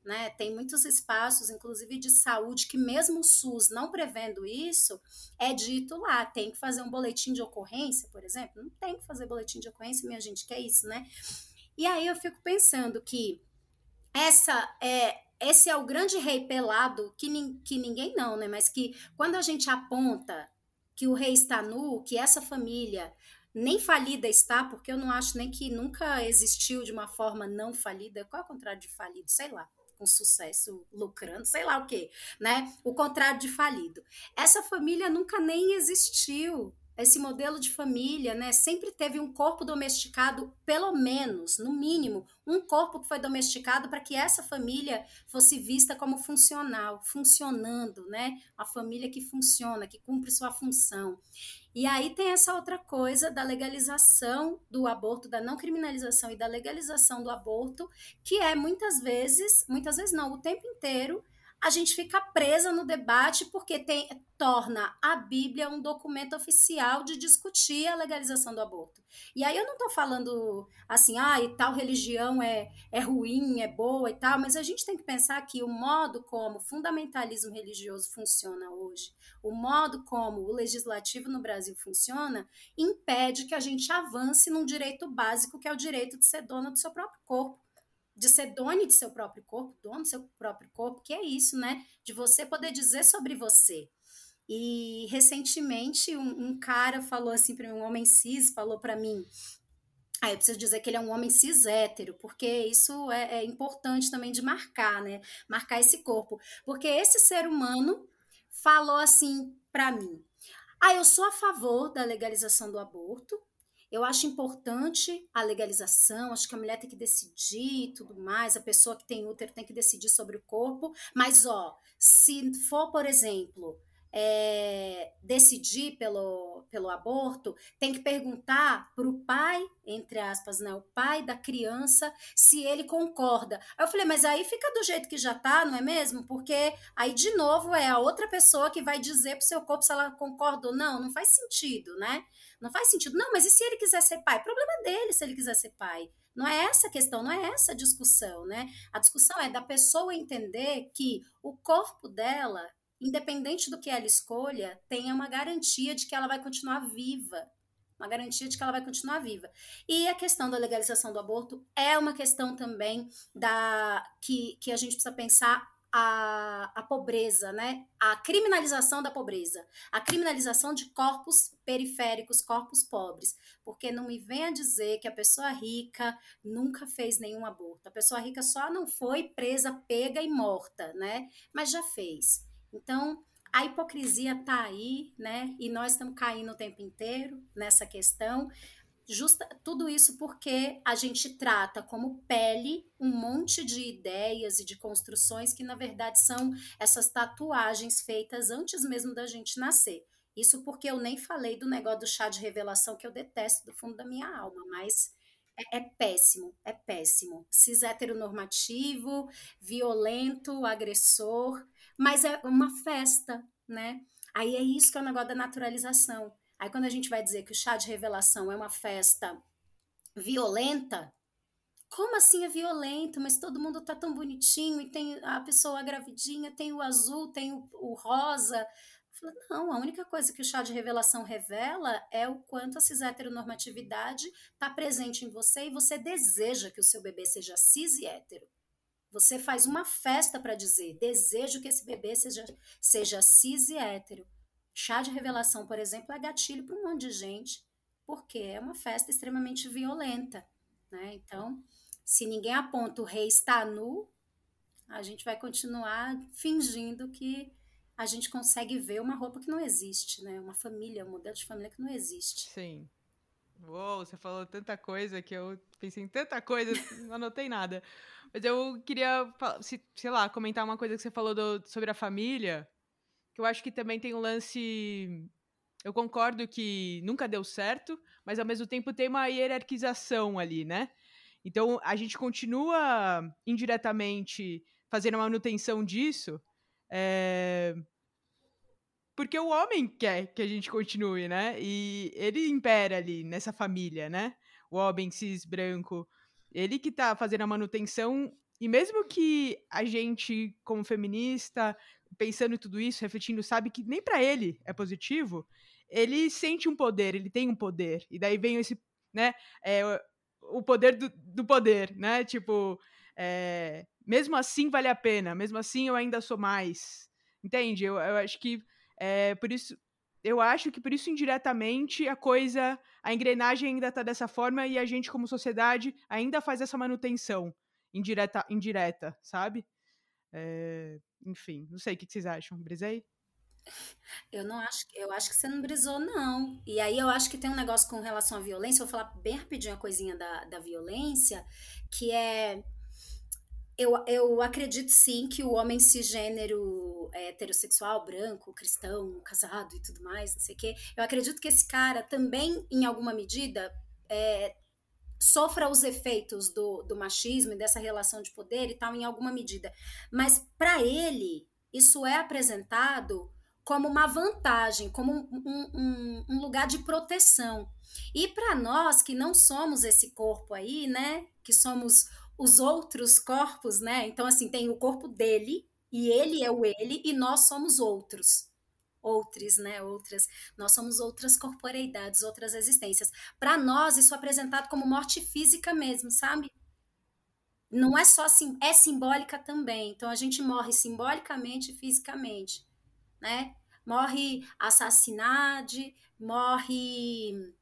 Speaker 4: né? Tem muitos espaços, inclusive de saúde, que mesmo o SUS não prevendo isso, é dito lá, tem que fazer um boletim de ocorrência, por exemplo. Não tem que fazer boletim de ocorrência, minha gente, que é isso, né? E aí eu fico pensando que essa é esse é o grande rei pelado que, que ninguém não, né? Mas que quando a gente aponta que o rei está nu, que essa família nem falida está, porque eu não acho nem que nunca existiu de uma forma não falida. Qual é o contrário de falido? Sei lá com sucesso, lucrando, sei lá o quê, né? O contrário de falido. Essa família nunca nem existiu. Esse modelo de família, né, sempre teve um corpo domesticado, pelo menos, no mínimo, um corpo que foi domesticado para que essa família fosse vista como funcional, funcionando, né? A família que funciona, que cumpre sua função. E aí tem essa outra coisa da legalização do aborto, da não criminalização e da legalização do aborto, que é muitas vezes, muitas vezes não, o tempo inteiro, a gente fica presa no debate porque tem, torna a Bíblia um documento oficial de discutir a legalização do aborto. E aí eu não estou falando assim, ah, e tal religião é, é ruim, é boa e tal, mas a gente tem que pensar que o modo como o fundamentalismo religioso funciona hoje, o modo como o legislativo no Brasil funciona, impede que a gente avance num direito básico que é o direito de ser dono do seu próprio corpo de ser dono de seu próprio corpo, dono do seu próprio corpo, que é isso, né? De você poder dizer sobre você. E recentemente um, um cara falou assim para mim, um homem cis falou para mim, ah, eu preciso dizer que ele é um homem cis hétero, porque isso é, é, importante também de marcar, né? Marcar esse corpo. Porque esse ser humano falou assim para mim: Ah, eu sou a favor da legalização do aborto, eu acho importante a legalização, acho que a mulher tem que decidir e tudo mais, a pessoa que tem útero tem que decidir sobre o corpo, mas ó, se for, por exemplo, é, decidir pelo, pelo aborto, tem que perguntar para o pai, entre aspas, né, o pai da criança, se ele concorda. Aí eu falei, mas aí fica do jeito que já tá, não é mesmo? Porque aí, de novo, é a outra pessoa que vai dizer para o seu corpo se ela concorda ou não. Não faz sentido, né? Não faz sentido. Não, mas e se ele quiser ser pai? Problema dele se ele quiser ser pai. Não é essa a questão, não é essa a discussão, né? A discussão é da pessoa entender que o corpo dela independente do que ela escolha, tenha uma garantia de que ela vai continuar viva. Uma garantia de que ela vai continuar viva. E a questão da legalização do aborto é uma questão também da que, que a gente precisa pensar a, a pobreza, né? A criminalização da pobreza, a criminalização de corpos periféricos, corpos pobres. Porque não me venha dizer que a pessoa rica nunca fez nenhum aborto. A pessoa rica só não foi presa, pega e morta, né? Mas já fez. Então, a hipocrisia está aí, né? E nós estamos caindo o tempo inteiro nessa questão. Justa, tudo isso porque a gente trata como pele um monte de ideias e de construções que, na verdade, são essas tatuagens feitas antes mesmo da gente nascer. Isso porque eu nem falei do negócio do chá de revelação, que eu detesto do fundo da minha alma, mas é, é péssimo, é péssimo. Cis heteronormativo, violento, agressor, mas é uma festa, né? Aí é isso que é o negócio da naturalização. Aí quando a gente vai dizer que o chá de revelação é uma festa violenta, como assim é violento? Mas todo mundo tá tão bonitinho e tem a pessoa gravidinha, tem o azul, tem o, o rosa. Falei, não, a única coisa que o chá de revelação revela é o quanto a cis heteronormatividade está presente em você e você deseja que o seu bebê seja cis e hétero. Você faz uma festa para dizer: desejo que esse bebê seja, seja cis e hétero. Chá de revelação, por exemplo, é gatilho para um monte de gente, porque é uma festa extremamente violenta. Né? Então, se ninguém aponta o rei está nu, a gente vai continuar fingindo que a gente consegue ver uma roupa que não existe, né? Uma família, um modelo de família que não existe.
Speaker 2: Sim. Uou, você falou tanta coisa que eu pensei em tanta coisa, não anotei nada. Mas eu queria, sei lá, comentar uma coisa que você falou do, sobre a família, que eu acho que também tem um lance. Eu concordo que nunca deu certo, mas ao mesmo tempo tem uma hierarquização ali, né? Então a gente continua indiretamente fazendo a manutenção disso, é... porque o homem quer que a gente continue, né? E ele impera ali nessa família, né? O homem cis branco, ele que tá fazendo a manutenção. E mesmo que a gente, como feminista, pensando em tudo isso, refletindo, sabe que nem para ele é positivo, ele sente um poder, ele tem um poder. E daí vem esse, né? É, o poder do, do poder, né? Tipo, é, mesmo assim vale a pena, mesmo assim eu ainda sou mais. Entende? Eu, eu acho que é, por isso. Eu acho que por isso, indiretamente, a coisa, a engrenagem ainda tá dessa forma e a gente, como sociedade, ainda faz essa manutenção indireta, indireta sabe? É, enfim, não sei o que vocês acham. Brisei?
Speaker 4: Eu não acho, eu acho que você não brisou, não. E aí eu acho que tem um negócio com relação à violência, vou falar bem rapidinho a coisinha da, da violência, que é eu, eu acredito sim que o homem cisgênero é, heterossexual, branco, cristão, casado e tudo mais, não sei o quê, eu acredito que esse cara também, em alguma medida, é, sofra os efeitos do, do machismo e dessa relação de poder e tal, em alguma medida. Mas para ele, isso é apresentado como uma vantagem, como um, um, um lugar de proteção. E para nós que não somos esse corpo aí, né, que somos os outros corpos, né? Então, assim, tem o corpo dele, e ele é o ele, e nós somos outros. Outros, né? Outras. Nós somos outras corporeidades, outras existências. Para nós, isso é apresentado como morte física mesmo, sabe? Não é só assim, é simbólica também. Então, a gente morre simbolicamente e fisicamente, né? Morre assassinado, morre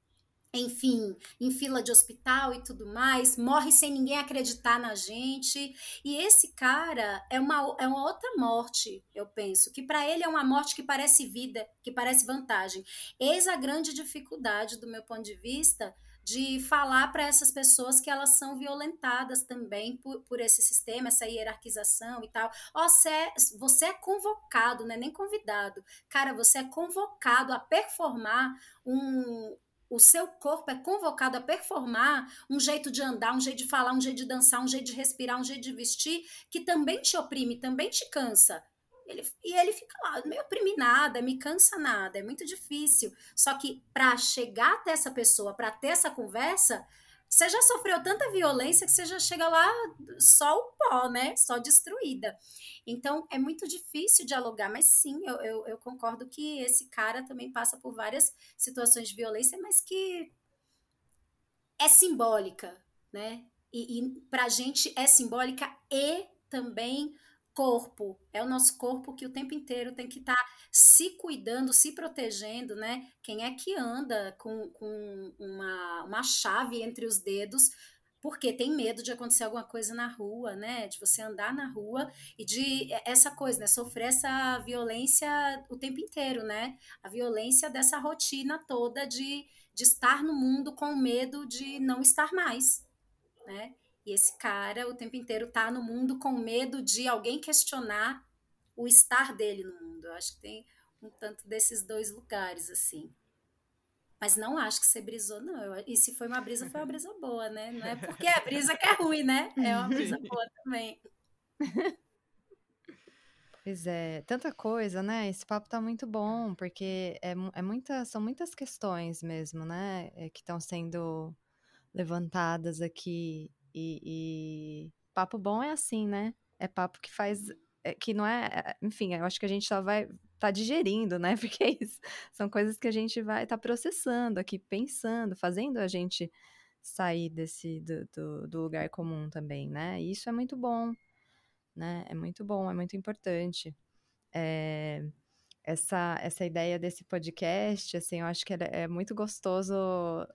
Speaker 4: enfim, em fila de hospital e tudo mais, morre sem ninguém acreditar na gente. E esse cara é uma, é uma outra morte, eu penso, que para ele é uma morte que parece vida, que parece vantagem. Eis a grande dificuldade, do meu ponto de vista, de falar para essas pessoas que elas são violentadas também por, por esse sistema, essa hierarquização e tal. Ó, você, é, você é convocado, não é nem convidado. Cara, você é convocado a performar um, o seu corpo é convocado a performar um jeito de andar, um jeito de falar, um jeito de dançar, um jeito de respirar, um jeito de vestir, que também te oprime, também te cansa. Ele, e ele fica lá, meio oprime nada, me cansa nada, é muito difícil. Só que para chegar até essa pessoa, para ter essa conversa, você já sofreu tanta violência que você já chega lá só o pó, né? Só destruída. Então é muito difícil dialogar, mas sim, eu, eu, eu concordo que esse cara também passa por várias situações de violência, mas que é simbólica, né? E, e para a gente é simbólica e também corpo. É o nosso corpo que o tempo inteiro tem que estar tá se cuidando, se protegendo, né? Quem é que anda com, com uma, uma chave entre os dedos porque tem medo de acontecer alguma coisa na rua, né? De você andar na rua e de essa coisa, né? Sofrer essa violência o tempo inteiro, né? A violência dessa rotina toda de, de estar no mundo com medo de não estar mais, né? E esse cara o tempo inteiro tá no mundo com medo de alguém questionar o estar dele no mundo. Eu acho que tem um tanto desses dois lugares, assim. Mas não acho que você brisou, não. E se foi uma brisa, foi uma brisa boa, né? Não é porque é brisa que é ruim, né? É uma brisa boa também.
Speaker 1: Pois é, tanta coisa, né? Esse papo tá muito bom, porque é, é muita, são muitas questões mesmo, né? É, que estão sendo levantadas aqui. E, e, papo bom é assim, né? É papo que faz. É, que não é. é enfim, eu acho que a gente só vai tá digerindo, né? Porque é isso. São coisas que a gente vai estar tá processando aqui, pensando, fazendo a gente sair desse do, do, do, lugar comum também, né? E isso é muito bom, né? É muito bom, é muito importante. É, essa, essa ideia desse podcast, assim, eu acho que é, muito gostoso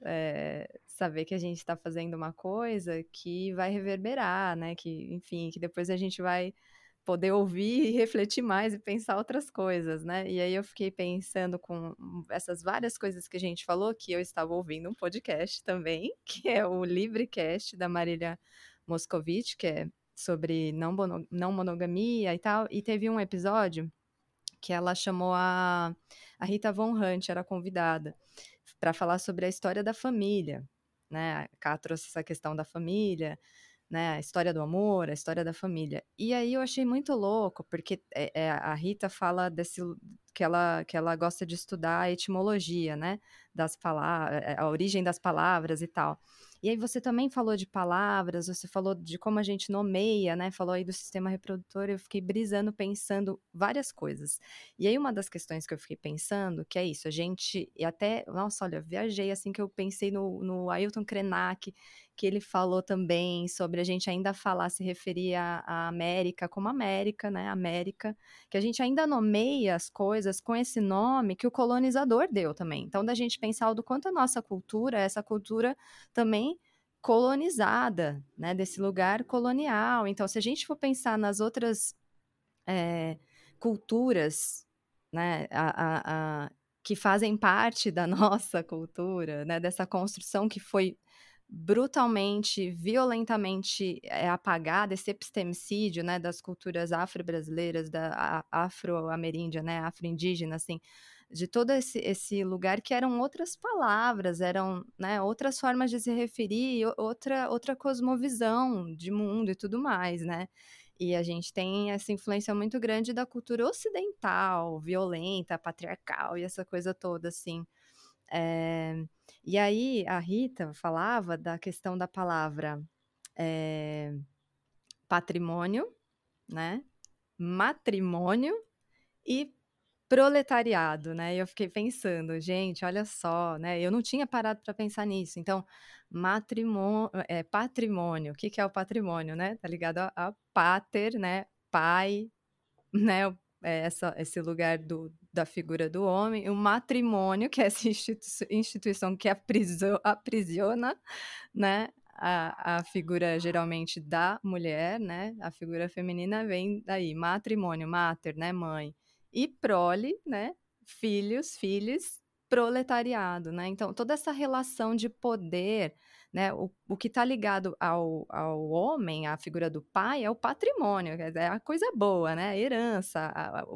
Speaker 1: é, saber que a gente está fazendo uma coisa que vai reverberar, né? Que, enfim, que depois a gente vai poder ouvir e refletir mais e pensar outras coisas, né? E aí eu fiquei pensando com essas várias coisas que a gente falou, que eu estava ouvindo um podcast também, que é o Livrecast da Marília Moscovitch, que é sobre não, não monogamia e tal, e teve um episódio que ela chamou a, a Rita Von Hunt, era convidada, para falar sobre a história da família, né? A Cá trouxe essa questão da família, né? A história do amor, a história da família. E aí eu achei muito louco, porque é, é, a Rita fala desse que ela, que ela gosta de estudar a etimologia, né? Das palavras, a origem das palavras e tal. E aí você também falou de palavras, você falou de como a gente nomeia, né? Falou aí do sistema reprodutor, eu fiquei brisando, pensando várias coisas. E aí uma das questões que eu fiquei pensando, que é isso, a gente, e até, nossa, olha, viajei assim que eu pensei no, no Ailton Krenak, que ele falou também sobre a gente ainda falar, se referir à América como América, né? América, que a gente ainda nomeia as coisas com esse nome que o colonizador deu também. Então, da gente pensar do quanto a nossa cultura, essa cultura também colonizada, né, desse lugar colonial. Então, se a gente for pensar nas outras é, culturas, né, a, a, a, que fazem parte da nossa cultura, né, dessa construção que foi brutalmente, violentamente é, apagada, esse epistemicídio, né, das culturas afro-brasileiras, da afro-ameríndia, né, afro-indígena, assim, de todo esse, esse lugar que eram outras palavras, eram né, outras formas de se referir, outra, outra cosmovisão de mundo e tudo mais, né? E a gente tem essa influência muito grande da cultura ocidental, violenta, patriarcal e essa coisa toda, assim. É... E aí a Rita falava da questão da palavra é... patrimônio, né? Matrimônio e proletariado, né? E eu fiquei pensando, gente, olha só, né? Eu não tinha parado para pensar nisso. Então, matrimônio, é, patrimônio, o que, que é o patrimônio, né? Tá ligado a, a pater, né? Pai, né? É essa, esse lugar do, da figura do homem, o matrimônio, que é essa institu instituição que aprisiona, né? A, a figura geralmente da mulher, né? A figura feminina vem daí, matrimônio, mater, né? Mãe e prole, né? Filhos, filhos, proletariado, né? Então, toda essa relação de poder, né? O, o que está ligado ao, ao homem, à figura do pai, é o patrimônio, é a coisa boa, né? A herança, a, a,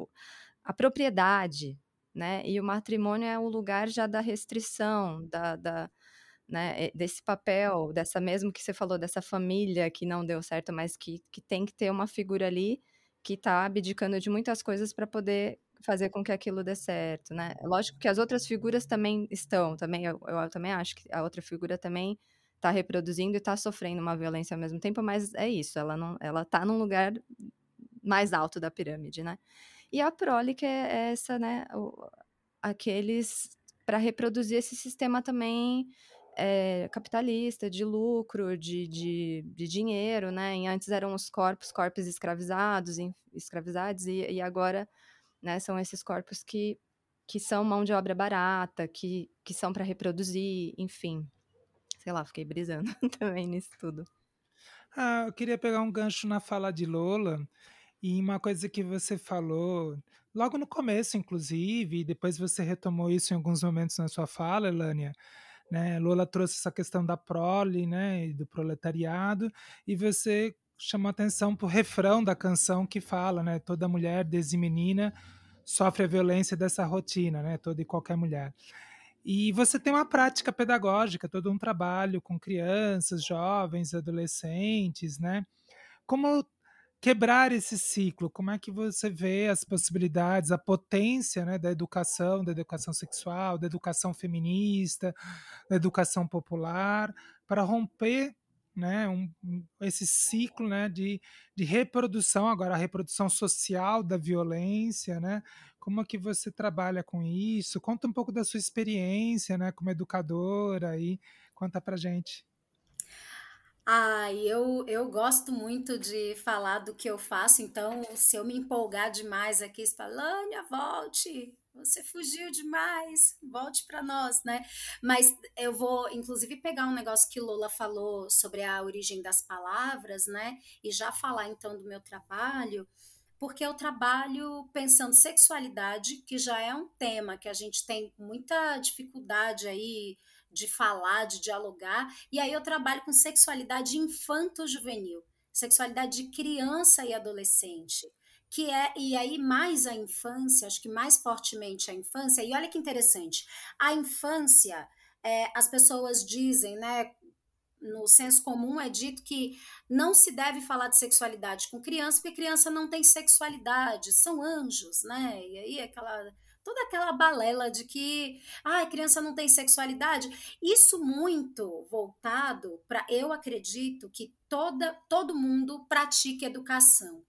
Speaker 1: a propriedade, né? E o matrimônio é o lugar já da restrição, da, da né, desse papel, dessa mesmo que você falou, dessa família que não deu certo, mas que, que tem que ter uma figura ali que está abdicando de muitas coisas para poder fazer com que aquilo dê certo, né? Lógico que as outras figuras também estão, também eu, eu também acho que a outra figura também está reproduzindo e está sofrendo uma violência ao mesmo tempo, mas é isso, ela não, ela está num lugar mais alto da pirâmide, né? E a prole que é essa, né? Aqueles para reproduzir esse sistema também é, capitalista, de lucro, de, de, de, dinheiro, né? E antes eram os corpos, corpos escravizados, escravizados, e, e agora né, são esses corpos que, que são mão de obra barata, que, que são para reproduzir, enfim. Sei lá, fiquei brisando também nisso tudo.
Speaker 3: Ah, eu queria pegar um gancho na fala de Lola, e uma coisa que você falou, logo no começo, inclusive, e depois você retomou isso em alguns momentos na sua fala, Elânia, né? Lula trouxe essa questão da prole, né, e do proletariado, e você chamou atenção para o refrão da canção que fala, né, toda mulher, desde menina, sofre a violência dessa rotina, né, toda e qualquer mulher. E você tem uma prática pedagógica, todo um trabalho com crianças, jovens, adolescentes, né? Como quebrar esse ciclo? Como é que você vê as possibilidades, a potência né, da educação, da educação sexual, da educação feminista, da educação popular, para romper né, um, esse ciclo né, de, de reprodução, agora a reprodução social da violência, né? Como é que você trabalha com isso? Conta um pouco da sua experiência né, como educadora e conta para gente.
Speaker 4: Ah, eu, eu gosto muito de falar do que eu faço, então se eu me empolgar demais aqui, você fala, Lânia, volte, você fugiu demais, volte para nós, né? Mas eu vou, inclusive, pegar um negócio que Lola falou sobre a origem das palavras, né? E já falar então do meu trabalho, porque eu trabalho pensando sexualidade, que já é um tema que a gente tem muita dificuldade aí de falar, de dialogar, e aí eu trabalho com sexualidade infanto-juvenil, sexualidade de criança e adolescente que é e aí mais a infância, acho que mais fortemente a infância. E olha que interessante, a infância, é, as pessoas dizem, né? No senso comum é dito que não se deve falar de sexualidade com criança, porque criança não tem sexualidade, são anjos, né? E aí aquela toda aquela balela de que ah, criança não tem sexualidade. Isso muito voltado para eu acredito que toda todo mundo pratique educação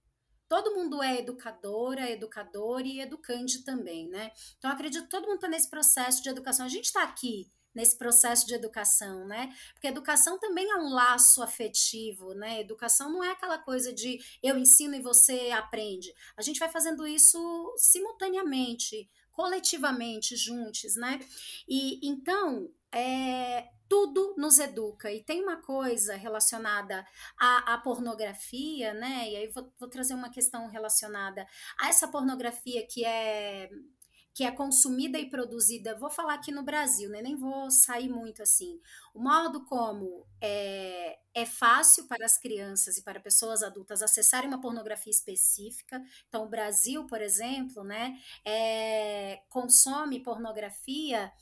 Speaker 4: todo mundo é educadora, educador e educande também, né? Então, acredito que todo mundo está nesse processo de educação. A gente está aqui nesse processo de educação, né? Porque educação também é um laço afetivo, né? Educação não é aquela coisa de eu ensino e você aprende. A gente vai fazendo isso simultaneamente, coletivamente, juntos, né? E então, é, tudo nos educa. E tem uma coisa relacionada à, à pornografia, né? E aí vou, vou, trazer uma questão relacionada a essa pornografia que é que é consumida e produzida, vou falar aqui no Brasil, né? nem vou sair muito assim. O modo como é, é fácil para as crianças e para pessoas adultas acessarem uma pornografia específica. Então, o Brasil, por exemplo, né, é, consome pornografia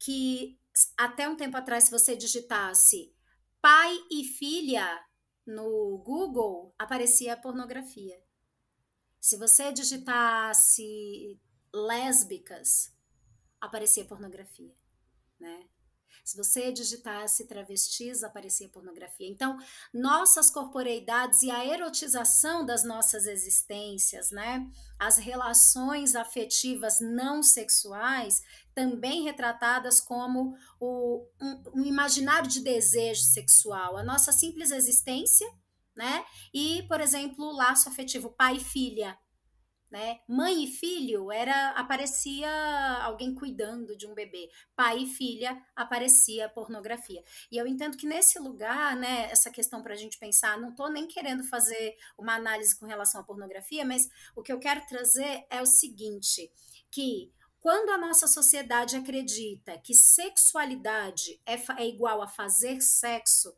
Speaker 4: que até um tempo atrás, se você digitasse pai e filha no Google, aparecia pornografia. Se você digitasse lésbicas, aparecia pornografia, né? Se você digitasse travestis, aparecia pornografia. Então, nossas corporeidades e a erotização das nossas existências, né? As relações afetivas não sexuais, também retratadas como o, um, um imaginário de desejo sexual, a nossa simples existência, né? E, por exemplo, o laço afetivo pai e filha, né? Mãe e filho era aparecia alguém cuidando de um bebê. Pai e filha aparecia pornografia. E eu entendo que nesse lugar, né, essa questão para a gente pensar, não estou nem querendo fazer uma análise com relação à pornografia, mas o que eu quero trazer é o seguinte, que quando a nossa sociedade acredita que sexualidade é, é igual a fazer sexo,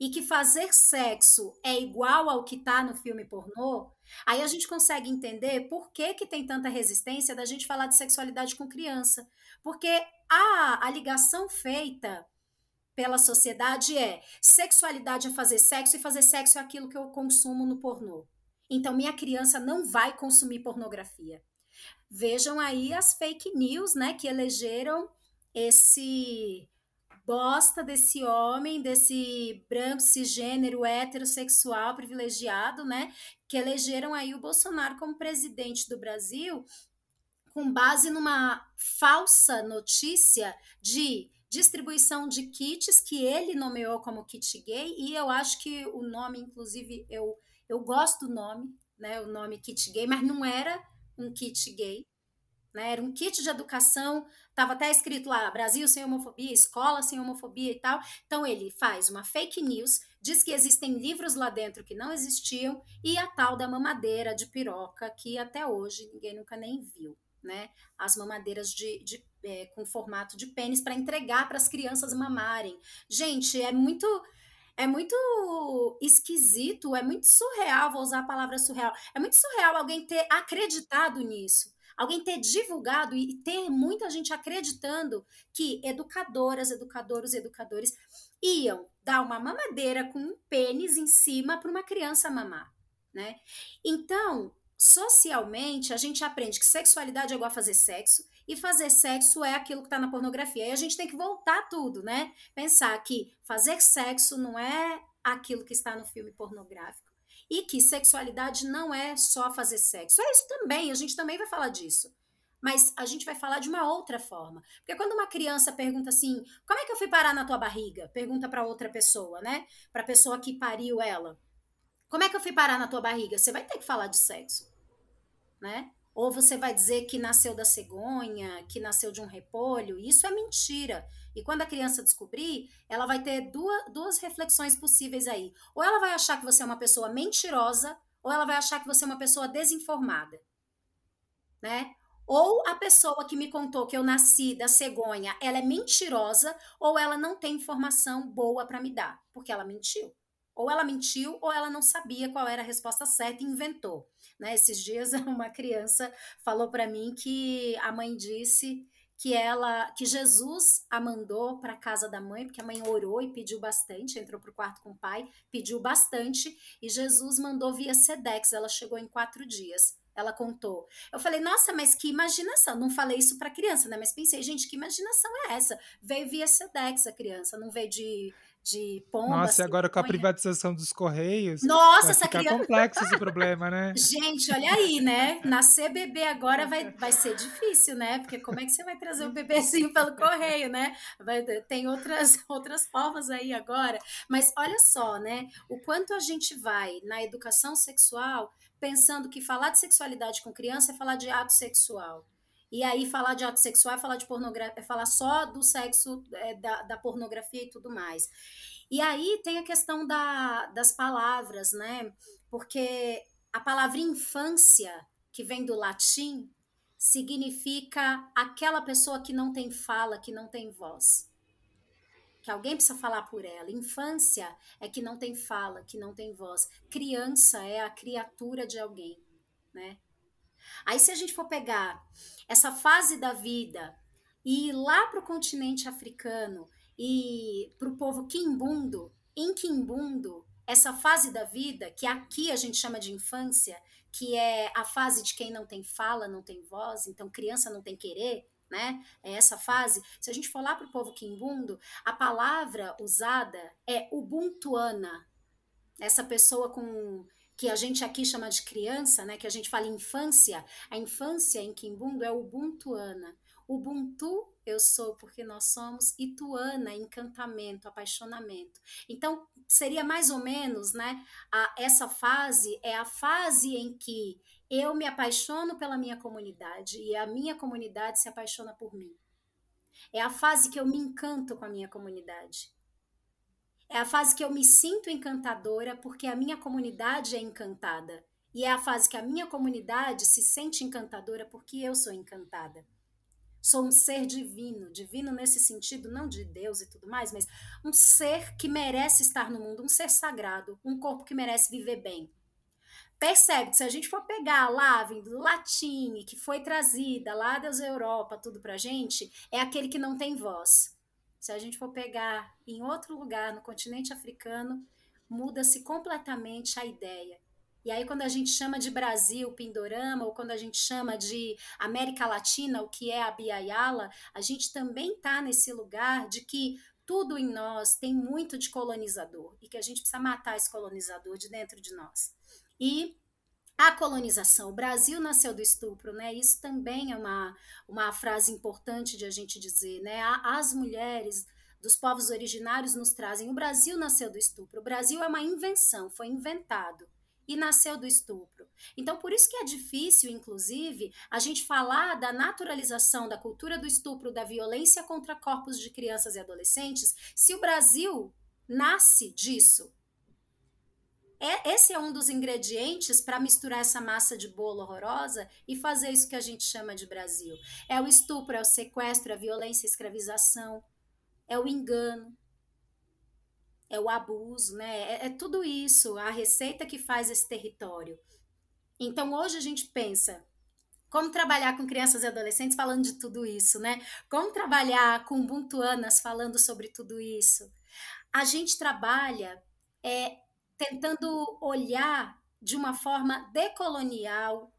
Speaker 4: e que fazer sexo é igual ao que está no filme pornô, aí a gente consegue entender por que, que tem tanta resistência da gente falar de sexualidade com criança. Porque a, a ligação feita pela sociedade é sexualidade é fazer sexo e fazer sexo é aquilo que eu consumo no pornô. Então, minha criança não vai consumir pornografia. Vejam aí as fake news, né, que elegeram esse bosta desse homem, desse branco cisgênero heterossexual privilegiado, né, que elegeram aí o Bolsonaro como presidente do Brasil com base numa falsa notícia de distribuição de kits que ele nomeou como kit gay. E eu acho que o nome inclusive eu eu gosto do nome, né, o nome kit gay, mas não era um kit gay, né? Era um kit de educação, estava até escrito lá, Brasil sem homofobia, escola sem homofobia e tal. Então ele faz uma fake news, diz que existem livros lá dentro que não existiam, e a tal da mamadeira de piroca, que até hoje ninguém nunca nem viu. Né? As mamadeiras de, de é, com formato de pênis para entregar para as crianças mamarem. Gente, é muito é muito esquisito, é muito surreal, vou usar a palavra surreal. É muito surreal alguém ter acreditado nisso alguém ter divulgado e ter muita gente acreditando que educadoras, educadores, educadores iam dar uma mamadeira com um pênis em cima para uma criança mamar, né? Então, socialmente, a gente aprende que sexualidade é igual a fazer sexo e fazer sexo é aquilo que está na pornografia. E a gente tem que voltar tudo, né? Pensar que fazer sexo não é aquilo que está no filme pornográfico e que sexualidade não é só fazer sexo. É isso também, a gente também vai falar disso. Mas a gente vai falar de uma outra forma. Porque quando uma criança pergunta assim: como é que eu fui parar na tua barriga? Pergunta para outra pessoa, né? Para a pessoa que pariu ela. Como é que eu fui parar na tua barriga? Você vai ter que falar de sexo, né? Ou você vai dizer que nasceu da cegonha, que nasceu de um repolho. Isso é mentira. E quando a criança descobrir, ela vai ter duas, duas reflexões possíveis aí. Ou ela vai achar que você é uma pessoa mentirosa, ou ela vai achar que você é uma pessoa desinformada, né? Ou a pessoa que me contou que eu nasci da cegonha, ela é mentirosa, ou ela não tem informação boa para me dar, porque ela mentiu. Ou ela mentiu, ou ela não sabia qual era a resposta certa e inventou. Né? Esses dias, uma criança falou para mim que a mãe disse que ela, que Jesus a mandou para a casa da mãe, porque a mãe orou e pediu bastante, entrou para o quarto com o pai, pediu bastante, e Jesus mandou via Sedex. Ela chegou em quatro dias. Ela contou. Eu falei, nossa, mas que imaginação. Não falei isso para criança, né? Mas pensei, gente, que imaginação é essa? Veio via Sedex a criança, não veio de de pomba.
Speaker 3: Nossa, e agora com a privatização dos Correios.
Speaker 4: Nossa, essa criança.
Speaker 3: complexo esse problema, né?
Speaker 4: Gente, olha aí, né? Nascer bebê agora vai, vai ser difícil, né? Porque como é que você vai trazer o bebezinho pelo correio, né? Vai, tem outras, outras formas aí agora. Mas olha só, né? O quanto a gente vai na educação sexual pensando que falar de sexualidade com criança é falar de ato sexual. E aí falar de ato sexual é falar de pornografia, é falar só do sexo, é, da, da pornografia e tudo mais. E aí tem a questão da, das palavras, né? Porque a palavra infância, que vem do latim, significa aquela pessoa que não tem fala, que não tem voz. Que alguém precisa falar por ela. Infância é que não tem fala, que não tem voz. Criança é a criatura de alguém, né? Aí, se a gente for pegar essa fase da vida e ir lá para o continente africano e para o povo quimbundo, em quimbundo, essa fase da vida, que aqui a gente chama de infância, que é a fase de quem não tem fala, não tem voz, então criança não tem querer, né? É essa fase. Se a gente for lá para o povo quimbundo, a palavra usada é ubuntuana. Essa pessoa com que a gente aqui chama de criança, né, que a gente fala infância, a infância em Kimbundo é ubuntuana. Ubuntu eu sou porque nós somos e tuana encantamento, apaixonamento. Então seria mais ou menos, né, a, essa fase é a fase em que eu me apaixono pela minha comunidade e a minha comunidade se apaixona por mim. É a fase que eu me encanto com a minha comunidade. É a fase que eu me sinto encantadora porque a minha comunidade é encantada. E é a fase que a minha comunidade se sente encantadora porque eu sou encantada. Sou um ser divino, divino nesse sentido, não de Deus e tudo mais, mas um ser que merece estar no mundo, um ser sagrado, um corpo que merece viver bem. Percebe que se a gente for pegar lá, vindo do latim, que foi trazida lá da Europa, tudo pra gente, é aquele que não tem voz se a gente for pegar em outro lugar, no continente africano, muda-se completamente a ideia. E aí, quando a gente chama de Brasil, Pindorama, ou quando a gente chama de América Latina, o que é a Biayala, a gente também está nesse lugar de que tudo em nós tem muito de colonizador e que a gente precisa matar esse colonizador de dentro de nós. E a colonização. O Brasil nasceu do estupro, né? Isso também é uma, uma frase importante de a gente dizer, né? As mulheres dos povos originários nos trazem. O Brasil nasceu do estupro. O Brasil é uma invenção, foi inventado e nasceu do estupro. Então, por isso que é difícil, inclusive, a gente falar da naturalização da cultura do estupro, da violência contra corpos de crianças e adolescentes, se o Brasil nasce disso, é, esse é um dos ingredientes para misturar essa massa de bolo horrorosa e fazer isso que a gente chama de Brasil. É o estupro, é o sequestro, é a violência, a escravização, é o engano, é o abuso, né? É, é tudo isso, a receita que faz esse território. Então hoje a gente pensa como trabalhar com crianças e adolescentes falando de tudo isso, né? Como trabalhar com buntuanas falando sobre tudo isso. A gente trabalha é, tentando olhar de uma forma decolonial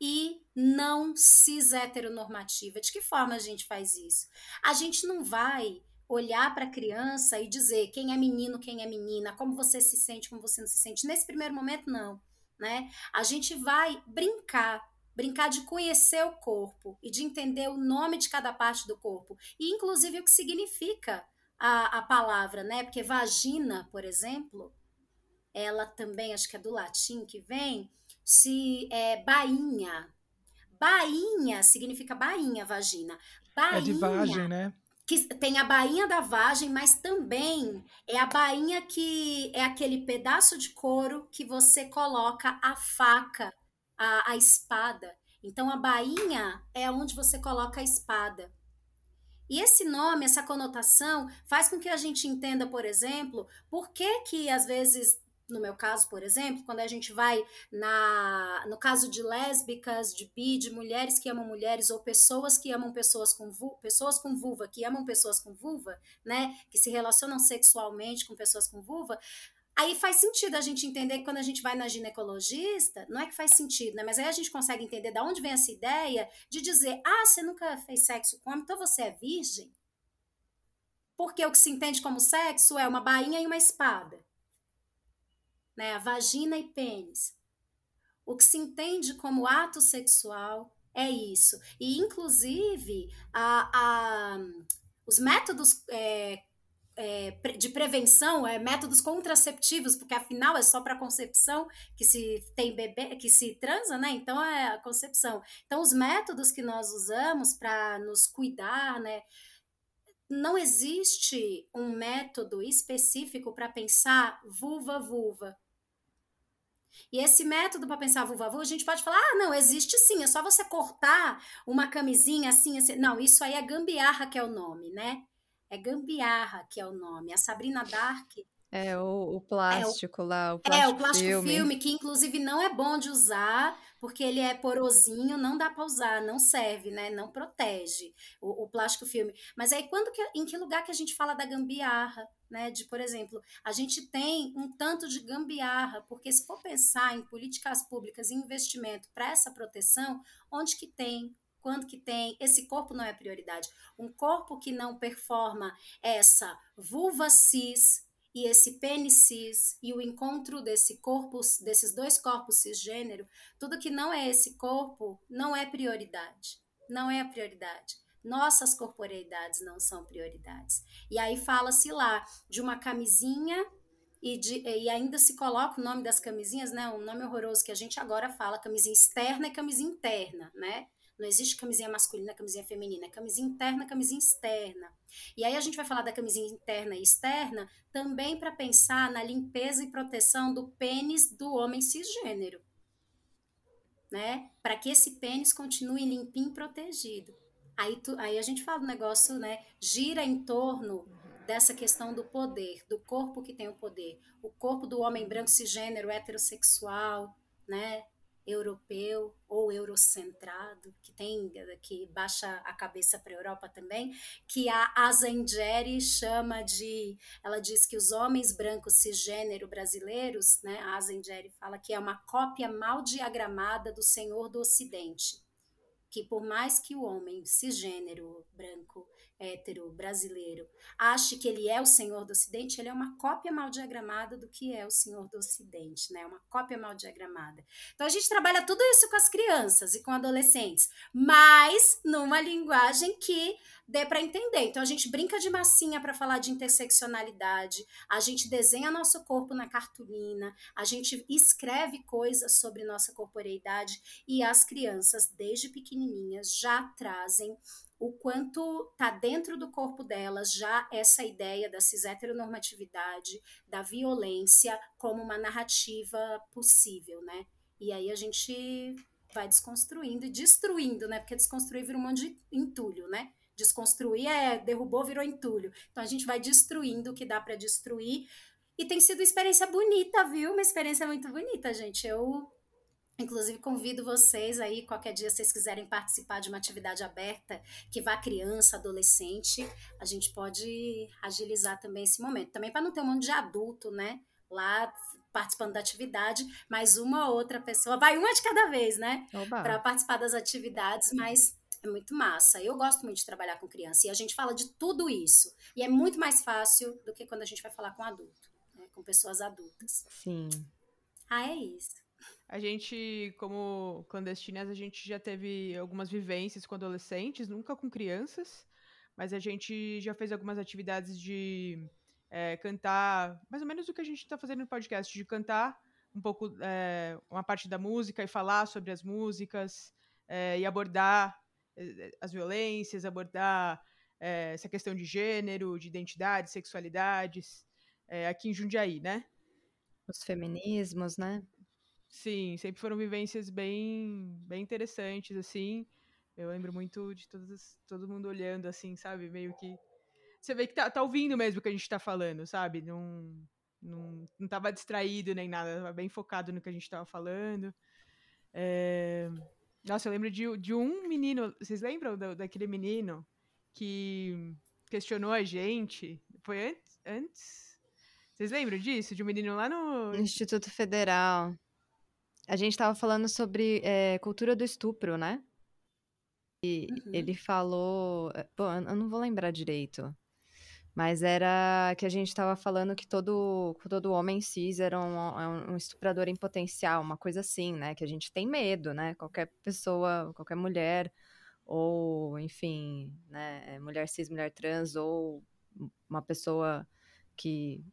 Speaker 4: e não cis heteronormativa. De que forma a gente faz isso? A gente não vai olhar para a criança e dizer quem é menino, quem é menina, como você se sente, como você não se sente. Nesse primeiro momento, não. Né? A gente vai brincar, brincar de conhecer o corpo e de entender o nome de cada parte do corpo, e inclusive o que significa a, a palavra, né? Porque vagina, por exemplo, ela também, acho que é do latim que vem, se é bainha. Bainha significa bainha, vagina. Bainha,
Speaker 3: é de vagem, né?
Speaker 4: que tem a bainha da vagem, mas também é a bainha que é aquele pedaço de couro que você coloca a faca, a, a espada. Então a bainha é onde você coloca a espada. E esse nome, essa conotação, faz com que a gente entenda, por exemplo, por que que às vezes no meu caso, por exemplo, quando a gente vai na, no caso de lésbicas, de bi, de mulheres que amam mulheres ou pessoas que amam pessoas com vulva, pessoas com vulva que amam pessoas com vulva, né, que se relacionam sexualmente com pessoas com vulva, aí faz sentido a gente entender que quando a gente vai na ginecologista, não é que faz sentido, né, mas aí a gente consegue entender de onde vem essa ideia de dizer: "Ah, você nunca fez sexo com homem, então você é virgem?" Porque o que se entende como sexo é uma bainha e uma espada né, vagina e pênis. O que se entende como ato sexual é isso. E, inclusive, a, a, os métodos é, é, de prevenção, é, métodos contraceptivos, porque afinal é só para concepção que se tem bebê, que se transa, né? Então é a concepção. Então, os métodos que nós usamos para nos cuidar, né? Não existe um método específico para pensar vulva-vulva. E esse método para pensar vulva vulva, a gente pode falar: ah, não, existe sim, é só você cortar uma camisinha assim, assim. Não, isso aí é gambiarra que é o nome, né? É gambiarra que é o nome. A Sabrina Dark.
Speaker 1: É o, o plástico
Speaker 4: é o,
Speaker 1: lá, o plástico,
Speaker 4: é, o plástico
Speaker 1: filme.
Speaker 4: filme, que inclusive não é bom de usar, porque ele é porosinho, não dá para usar, não serve, né? Não protege o, o plástico filme. Mas aí, quando que, em que lugar que a gente fala da gambiarra? né? De, por exemplo, a gente tem um tanto de gambiarra, porque se for pensar em políticas públicas e investimento para essa proteção, onde que tem? Quando que tem? Esse corpo não é prioridade. Um corpo que não performa essa vulva cis e esse pênis cis e o encontro desse corpo, desses dois corpos cisgênero, tudo que não é esse corpo não é prioridade. Não é a prioridade nossas corporeidades não são prioridades. E aí fala-se lá de uma camisinha e, de, e ainda se coloca o nome das camisinhas, né? Um nome horroroso que a gente agora fala, camisinha externa e camisinha interna, né? Não existe camisinha masculina, camisinha feminina, é camisinha interna, camisinha externa. E aí a gente vai falar da camisinha interna e externa também para pensar na limpeza e proteção do pênis do homem cisgênero, né? Para que esse pênis continue limpinho e protegido. Aí, tu, aí a gente fala do negócio, né? Gira em torno dessa questão do poder, do corpo que tem o poder. O corpo do homem branco cisgênero, heterossexual, né? Europeu ou eurocentrado, que tem que baixa a cabeça para a Europa também, que a Azengeri chama de, ela diz que os homens brancos cisgênero brasileiros, né, a Azengeri fala que é uma cópia mal diagramada do Senhor do Ocidente que por mais que o homem cisgênero, branco, hétero, brasileiro, ache que ele é o senhor do Ocidente, ele é uma cópia mal diagramada do que é o senhor do Ocidente, né? Uma cópia mal diagramada. Então a gente trabalha tudo isso com as crianças e com adolescentes, mas numa linguagem que dê para entender. Então a gente brinca de massinha para falar de interseccionalidade, a gente desenha nosso corpo na cartolina, a gente escreve coisas sobre nossa corporeidade e as crianças desde pequenininhas já trazem o quanto tá dentro do corpo delas já essa ideia da cis heteronormatividade, da violência como uma narrativa possível, né? E aí a gente vai desconstruindo e destruindo, né? Porque desconstruir vira um monte de entulho, né? Desconstruir é derrubou, virou entulho. Então a gente vai destruindo o que dá para destruir. E tem sido uma experiência bonita, viu? Uma experiência muito bonita, gente. Eu Inclusive, convido vocês aí, qualquer dia, se vocês quiserem participar de uma atividade aberta que vá criança, adolescente, a gente pode agilizar também esse momento. Também para não ter um monte de adulto, né? Lá participando da atividade, mas uma outra pessoa, vai uma de cada vez, né? Para participar das atividades, mas é muito massa. Eu gosto muito de trabalhar com criança e a gente fala de tudo isso. E é muito mais fácil do que quando a gente vai falar com adulto, né? com pessoas adultas.
Speaker 1: Sim.
Speaker 4: Ah, é isso.
Speaker 2: A gente, como clandestinas, a gente já teve algumas vivências com adolescentes, nunca com crianças, mas a gente já fez algumas atividades de é, cantar, mais ou menos o que a gente está fazendo no podcast, de cantar um pouco é, uma parte da música e falar sobre as músicas é, e abordar as violências, abordar é, essa questão de gênero, de identidade, sexualidades, é, aqui em Jundiaí, né?
Speaker 1: Os feminismos, né?
Speaker 2: Sim, sempre foram vivências bem, bem interessantes, assim. Eu lembro muito de todas, todo mundo olhando, assim, sabe? Meio que. Você vê que tá, tá ouvindo mesmo o que a gente tá falando, sabe? Não, não, não tava distraído nem nada, tava bem focado no que a gente tava falando. É... Nossa, eu lembro de, de um menino. Vocês lembram do, daquele menino que questionou a gente? Foi antes? antes? Vocês lembram disso? De um menino lá no.
Speaker 1: Instituto Federal. A gente tava falando sobre é, cultura do estupro, né? E uhum. ele falou. Pô, eh, eu não vou lembrar direito. Mas era que a gente estava falando que todo, todo homem cis era um, é um, estuprador em potencial, uma coisa assim, né? Que a gente tem medo, né? Qualquer pessoa, qualquer mulher, ou, enfim, né? Mulher cis, mulher trans, ou uma pessoa que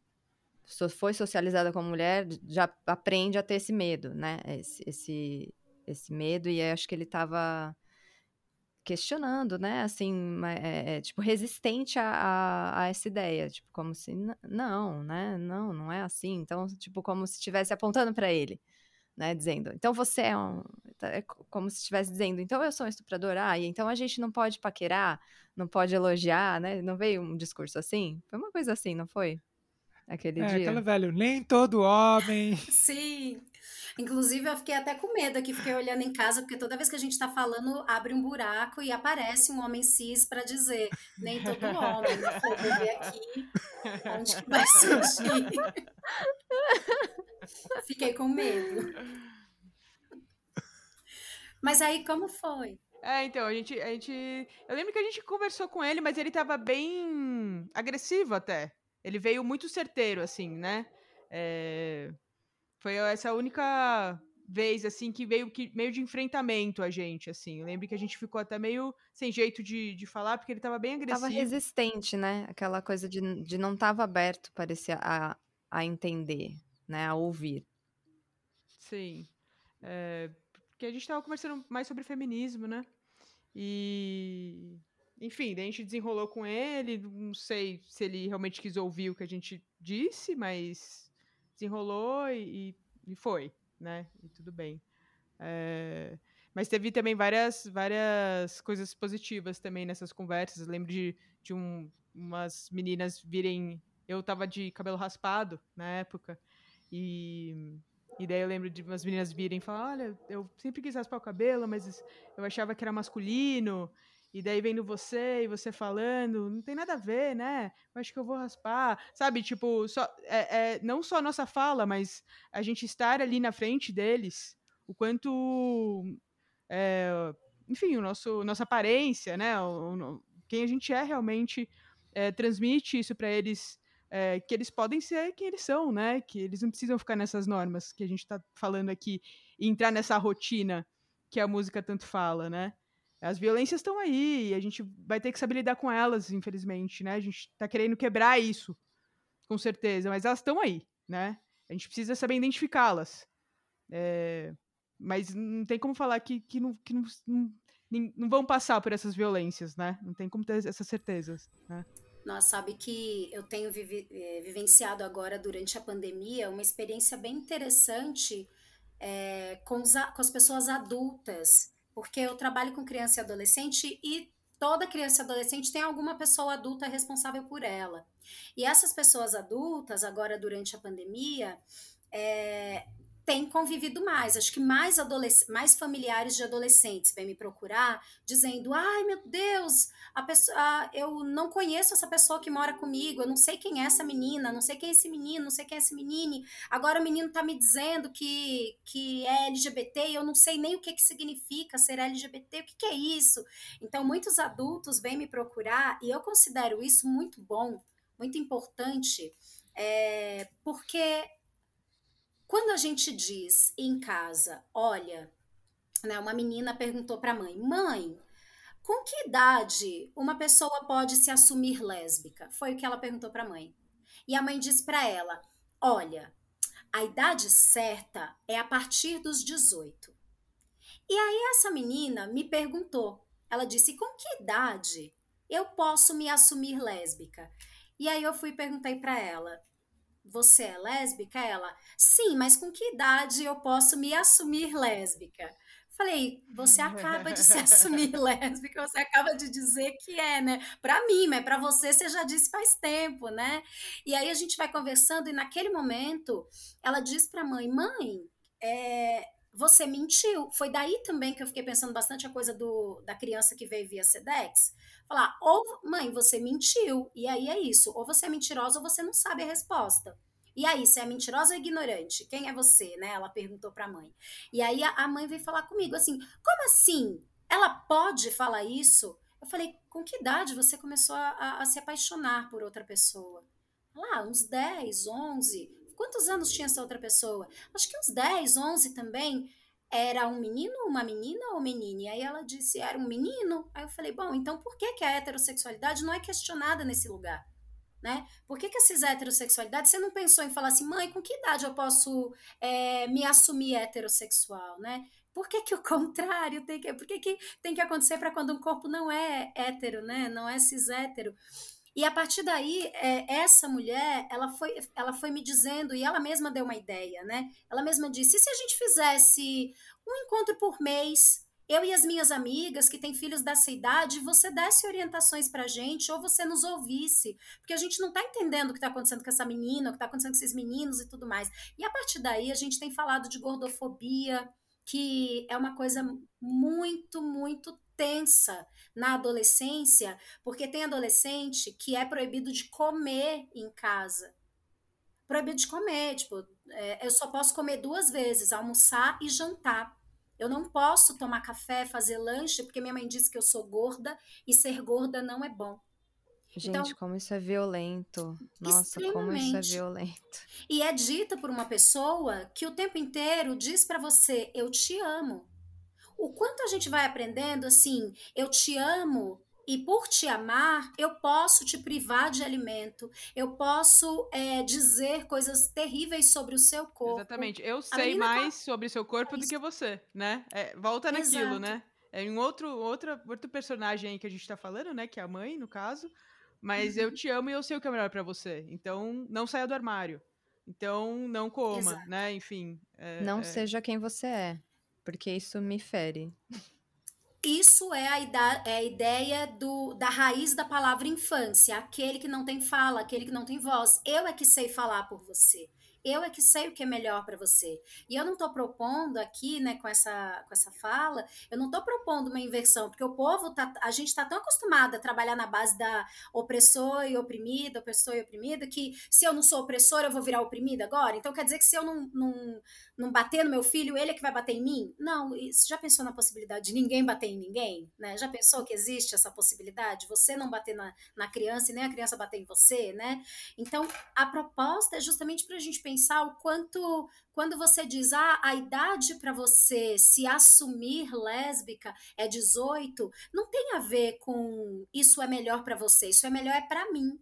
Speaker 1: foi socializada como mulher, já aprende a ter esse medo, né? Esse, esse, esse medo, e acho que ele estava questionando, né? Assim, é, é, tipo, resistente a, a, a, essa ideia. Tipo, como se, não, né? Não, não é assim. Então, tipo, como se estivesse apontando para ele, né? Dizendo, então você é um. Tá, é como se estivesse dizendo, então eu sou um estuprador. Ah, então a gente não pode paquerar, não pode elogiar, né? Não veio um discurso assim? Foi uma coisa assim, não foi? Aquele
Speaker 3: é,
Speaker 1: dia.
Speaker 3: Aquela velho, nem todo homem.
Speaker 4: Sim. Inclusive, eu fiquei até com medo aqui, fiquei olhando em casa, porque toda vez que a gente está falando, abre um buraco e aparece um homem cis para dizer, nem todo homem. Eu vou ver aqui onde que vai surgir. Fiquei com medo. Mas aí, como foi?
Speaker 2: É, então, a gente, a gente. Eu lembro que a gente conversou com ele, mas ele tava bem agressivo até. Ele veio muito certeiro, assim, né? É... Foi essa única vez, assim, que veio que, meio de enfrentamento a gente, assim. Eu lembro que a gente ficou até meio sem jeito de, de falar, porque ele tava bem agressivo.
Speaker 1: Tava resistente, né? Aquela coisa de, de não tava aberto, parecia, a, a entender, né? A ouvir.
Speaker 2: Sim. É, porque a gente tava conversando mais sobre feminismo, né? E... Enfim, daí a gente desenrolou com ele, não sei se ele realmente quis ouvir o que a gente disse, mas desenrolou e, e foi, né? E tudo bem. É, mas teve também várias, várias coisas positivas também nessas conversas. Eu lembro de, de um, umas meninas virem. Eu tava de cabelo raspado na época. E, e daí eu lembro de umas meninas virem e falar: Olha, eu sempre quis raspar o cabelo, mas eu achava que era masculino. E daí vendo você e você falando, não tem nada a ver, né? Eu acho que eu vou raspar. Sabe, tipo, só, é, é, não só a nossa fala, mas a gente estar ali na frente deles, o quanto. É, enfim, o nosso, nossa aparência, né? O, o, quem a gente é realmente é, transmite isso para eles. É, que eles podem ser quem eles são, né? Que eles não precisam ficar nessas normas que a gente está falando aqui e entrar nessa rotina que a música tanto fala, né? As violências estão aí e a gente vai ter que saber lidar com elas, infelizmente, né? A gente está querendo quebrar isso, com certeza, mas elas estão aí, né? A gente precisa saber identificá-las. É, mas não tem como falar que, que, não, que não, não, não, vão passar por essas violências, né? Não tem como ter essas certezas, né?
Speaker 4: Nossa, sabe que eu tenho vivi, é, vivenciado agora, durante a pandemia, uma experiência bem interessante é, com, os, com as pessoas adultas porque eu trabalho com criança e adolescente e toda criança e adolescente tem alguma pessoa adulta responsável por ela. E essas pessoas adultas, agora durante a pandemia, é, tem convivido mais. Acho que mais, mais familiares de adolescentes vêm me procurar dizendo: ai meu Deus, a pessoa, eu não conheço essa pessoa que mora comigo, eu não sei quem é essa menina, não sei quem é esse menino, não sei quem é esse menino. Agora o menino tá me dizendo que, que é LGBT e eu não sei nem o que, que significa ser LGBT, o que, que é isso? Então, muitos adultos vêm me procurar e eu considero isso muito bom, muito importante, é, porque quando a gente diz em casa, olha, né, uma menina perguntou para a mãe: mãe, com que idade uma pessoa pode se assumir lésbica? Foi o que ela perguntou para a mãe. E a mãe disse para ela: olha, a idade certa é a partir dos 18. E aí essa menina me perguntou, ela disse: com que idade eu posso me assumir lésbica? E aí eu fui perguntei para ela: Você é lésbica? Ela: Sim, mas com que idade eu posso me assumir lésbica? Falei, você acaba de se assumir lésbica, você acaba de dizer que é, né? Para mim, mas para você você já disse faz tempo, né? E aí a gente vai conversando e naquele momento ela diz para a mãe: "Mãe, é, você mentiu". Foi daí também que eu fiquei pensando bastante a coisa do, da criança que veio via Sedex. Falar: "Ou mãe, você mentiu". E aí é isso, ou você é mentirosa ou você não sabe a resposta. E aí, você é mentirosa ou ignorante? Quem é você, né? Ela perguntou para a mãe. E aí a mãe veio falar comigo assim: "Como assim? Ela pode falar isso?" Eu falei: "Com que idade você começou a, a se apaixonar por outra pessoa?" Lá, uns 10, 11. Quantos anos tinha essa outra pessoa? Acho que uns 10, 11 também. Era um menino, uma menina ou menina? E aí ela disse, era um menino. Aí eu falei, bom, então por que, que a heterossexualidade não é questionada nesse lugar? né? Por que, que essa heterossexualidade, você não pensou em falar assim, mãe, com que idade eu posso é, me assumir heterossexual, né? Por que, que o contrário tem que, por que, que tem que acontecer para quando um corpo não é hétero, né? Não é cis hétero? E a partir daí, é, essa mulher, ela foi, ela foi me dizendo, e ela mesma deu uma ideia, né? Ela mesma disse: e se a gente fizesse um encontro por mês, eu e as minhas amigas que têm filhos dessa idade, você desse orientações pra gente ou você nos ouvisse, porque a gente não tá entendendo o que tá acontecendo com essa menina, o que tá acontecendo com esses meninos e tudo mais. E a partir daí a gente tem falado de gordofobia, que é uma coisa muito, muito tensa na adolescência, porque tem adolescente que é proibido de comer em casa. Proibido de comer, tipo, é, eu só posso comer duas vezes, almoçar e jantar. Eu não posso tomar café, fazer lanche, porque minha mãe disse que eu sou gorda e ser gorda não é bom.
Speaker 1: Gente, então, como isso é violento. Nossa, como isso é violento.
Speaker 4: E é dita por uma pessoa que o tempo inteiro diz para você: eu te amo. O quanto a gente vai aprendendo assim, eu te amo e por te amar, eu posso te privar de alimento, eu posso é, dizer coisas terríveis sobre o seu corpo.
Speaker 2: Exatamente. Eu sei mais tá... sobre o seu corpo é do que você, né? É, volta naquilo, Exato. né? É um outro, outro, outro personagem aí que a gente tá falando, né? Que é a mãe, no caso. Mas uhum. eu te amo e eu sei o que é melhor para você. Então, não saia do armário. Então, não coma, Exato. né? Enfim.
Speaker 1: É, não é... seja quem você é, porque isso me fere.
Speaker 4: Isso é a, é a ideia do, da raiz da palavra infância, aquele que não tem fala, aquele que não tem voz. Eu é que sei falar por você. Eu é que sei o que é melhor para você. E eu não estou propondo aqui, né, com essa, com essa fala, eu não estou propondo uma inversão, porque o povo, tá, a gente está tão acostumado a trabalhar na base da opressor e oprimido, opressor e oprimido, que se eu não sou opressor, eu vou virar oprimida agora? Então quer dizer que se eu não, não, não bater no meu filho, ele é que vai bater em mim? Não, você já pensou na possibilidade de ninguém bater em ninguém? Né? Já pensou que existe essa possibilidade? Você não bater na, na criança e nem a criança bater em você, né? Então, a proposta é justamente para a gente pensar o quanto, quando você diz, ah, a idade para você se assumir lésbica é 18, não tem a ver com isso é melhor para você, isso é melhor é para mim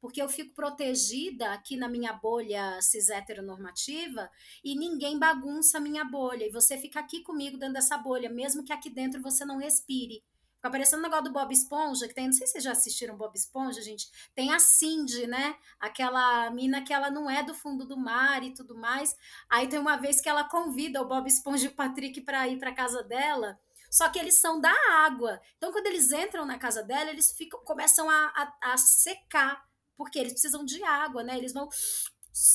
Speaker 4: porque eu fico protegida aqui na minha bolha cis heteronormativa e ninguém bagunça a minha bolha. E você fica aqui comigo dentro dessa bolha, mesmo que aqui dentro você não respire. Fica parecendo o negócio do Bob Esponja, que tem, não sei se vocês já assistiram Bob Esponja, gente. Tem a Cindy, né? Aquela mina que ela não é do fundo do mar e tudo mais. Aí tem uma vez que ela convida o Bob Esponja e o Patrick para ir para casa dela. Só que eles são da água. Então, quando eles entram na casa dela, eles ficam, começam a, a, a secar porque eles precisam de água, né? Eles vão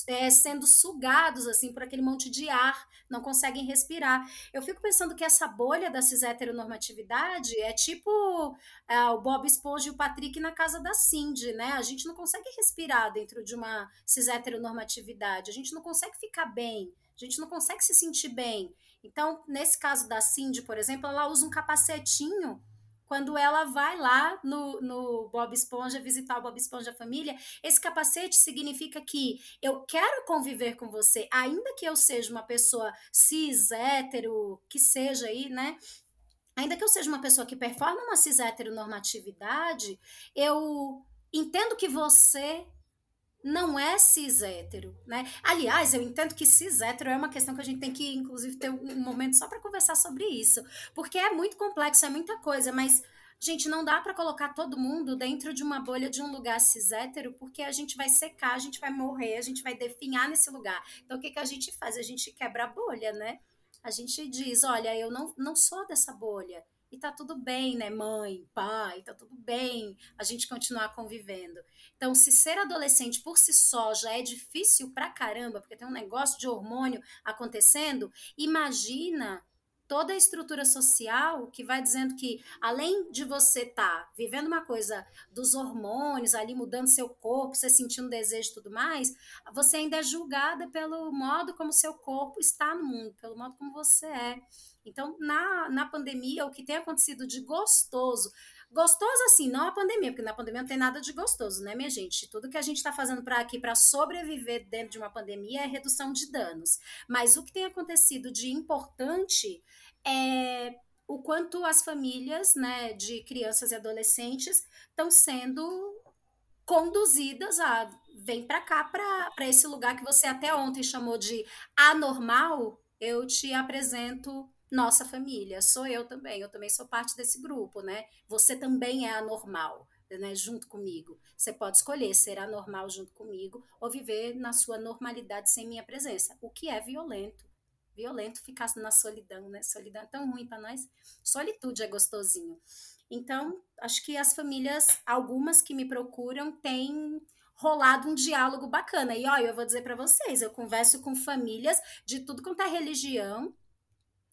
Speaker 4: é, sendo sugados assim por aquele monte de ar, não conseguem respirar. Eu fico pensando que essa bolha da cis heteronormatividade é tipo é, o Bob Esponja e o Patrick na casa da Cindy, né? A gente não consegue respirar dentro de uma cis heteronormatividade, a gente não consegue ficar bem, a gente não consegue se sentir bem. Então, nesse caso da Cindy, por exemplo, ela usa um capacetinho quando ela vai lá no, no Bob Esponja visitar o Bob Esponja Família, esse capacete significa que eu quero conviver com você, ainda que eu seja uma pessoa cis, hétero, que seja aí, né? Ainda que eu seja uma pessoa que performa uma cis heteronormatividade, eu entendo que você não é cis hétero, né? Aliás, eu entendo que cis hétero é uma questão que a gente tem que, inclusive, ter um momento só para conversar sobre isso, porque é muito complexo, é muita coisa, mas Gente, não dá para colocar todo mundo dentro de uma bolha de um lugar cis hétero, porque a gente vai secar, a gente vai morrer, a gente vai definhar nesse lugar. Então, o que, que a gente faz? A gente quebra a bolha, né? A gente diz: olha, eu não, não sou dessa bolha. E tá tudo bem, né, mãe, pai, tá tudo bem a gente continuar convivendo. Então, se ser adolescente por si só já é difícil pra caramba, porque tem um negócio de hormônio acontecendo, imagina toda a estrutura social que vai dizendo que, além de você estar tá vivendo uma coisa dos hormônios, ali mudando seu corpo, você sentindo desejo e tudo mais, você ainda é julgada pelo modo como seu corpo está no mundo, pelo modo como você é. Então, na, na pandemia, o que tem acontecido de gostoso, gostoso assim, não a pandemia, porque na pandemia não tem nada de gostoso, né, minha gente? Tudo que a gente está fazendo para aqui para sobreviver dentro de uma pandemia é redução de danos. Mas o que tem acontecido de importante é o quanto as famílias né, de crianças e adolescentes estão sendo conduzidas a vem para cá para esse lugar que você até ontem chamou de anormal eu te apresento nossa família sou eu também eu também sou parte desse grupo né você também é anormal né, junto comigo. Você pode escolher ser anormal junto comigo ou viver na sua normalidade sem minha presença, o que é violento violento ficar na solidão, né? Solidão é tão ruim para nós. Solitude é gostosinho. Então, acho que as famílias, algumas que me procuram, têm rolado um diálogo bacana. E olha, eu vou dizer para vocês, eu converso com famílias de tudo quanto é religião,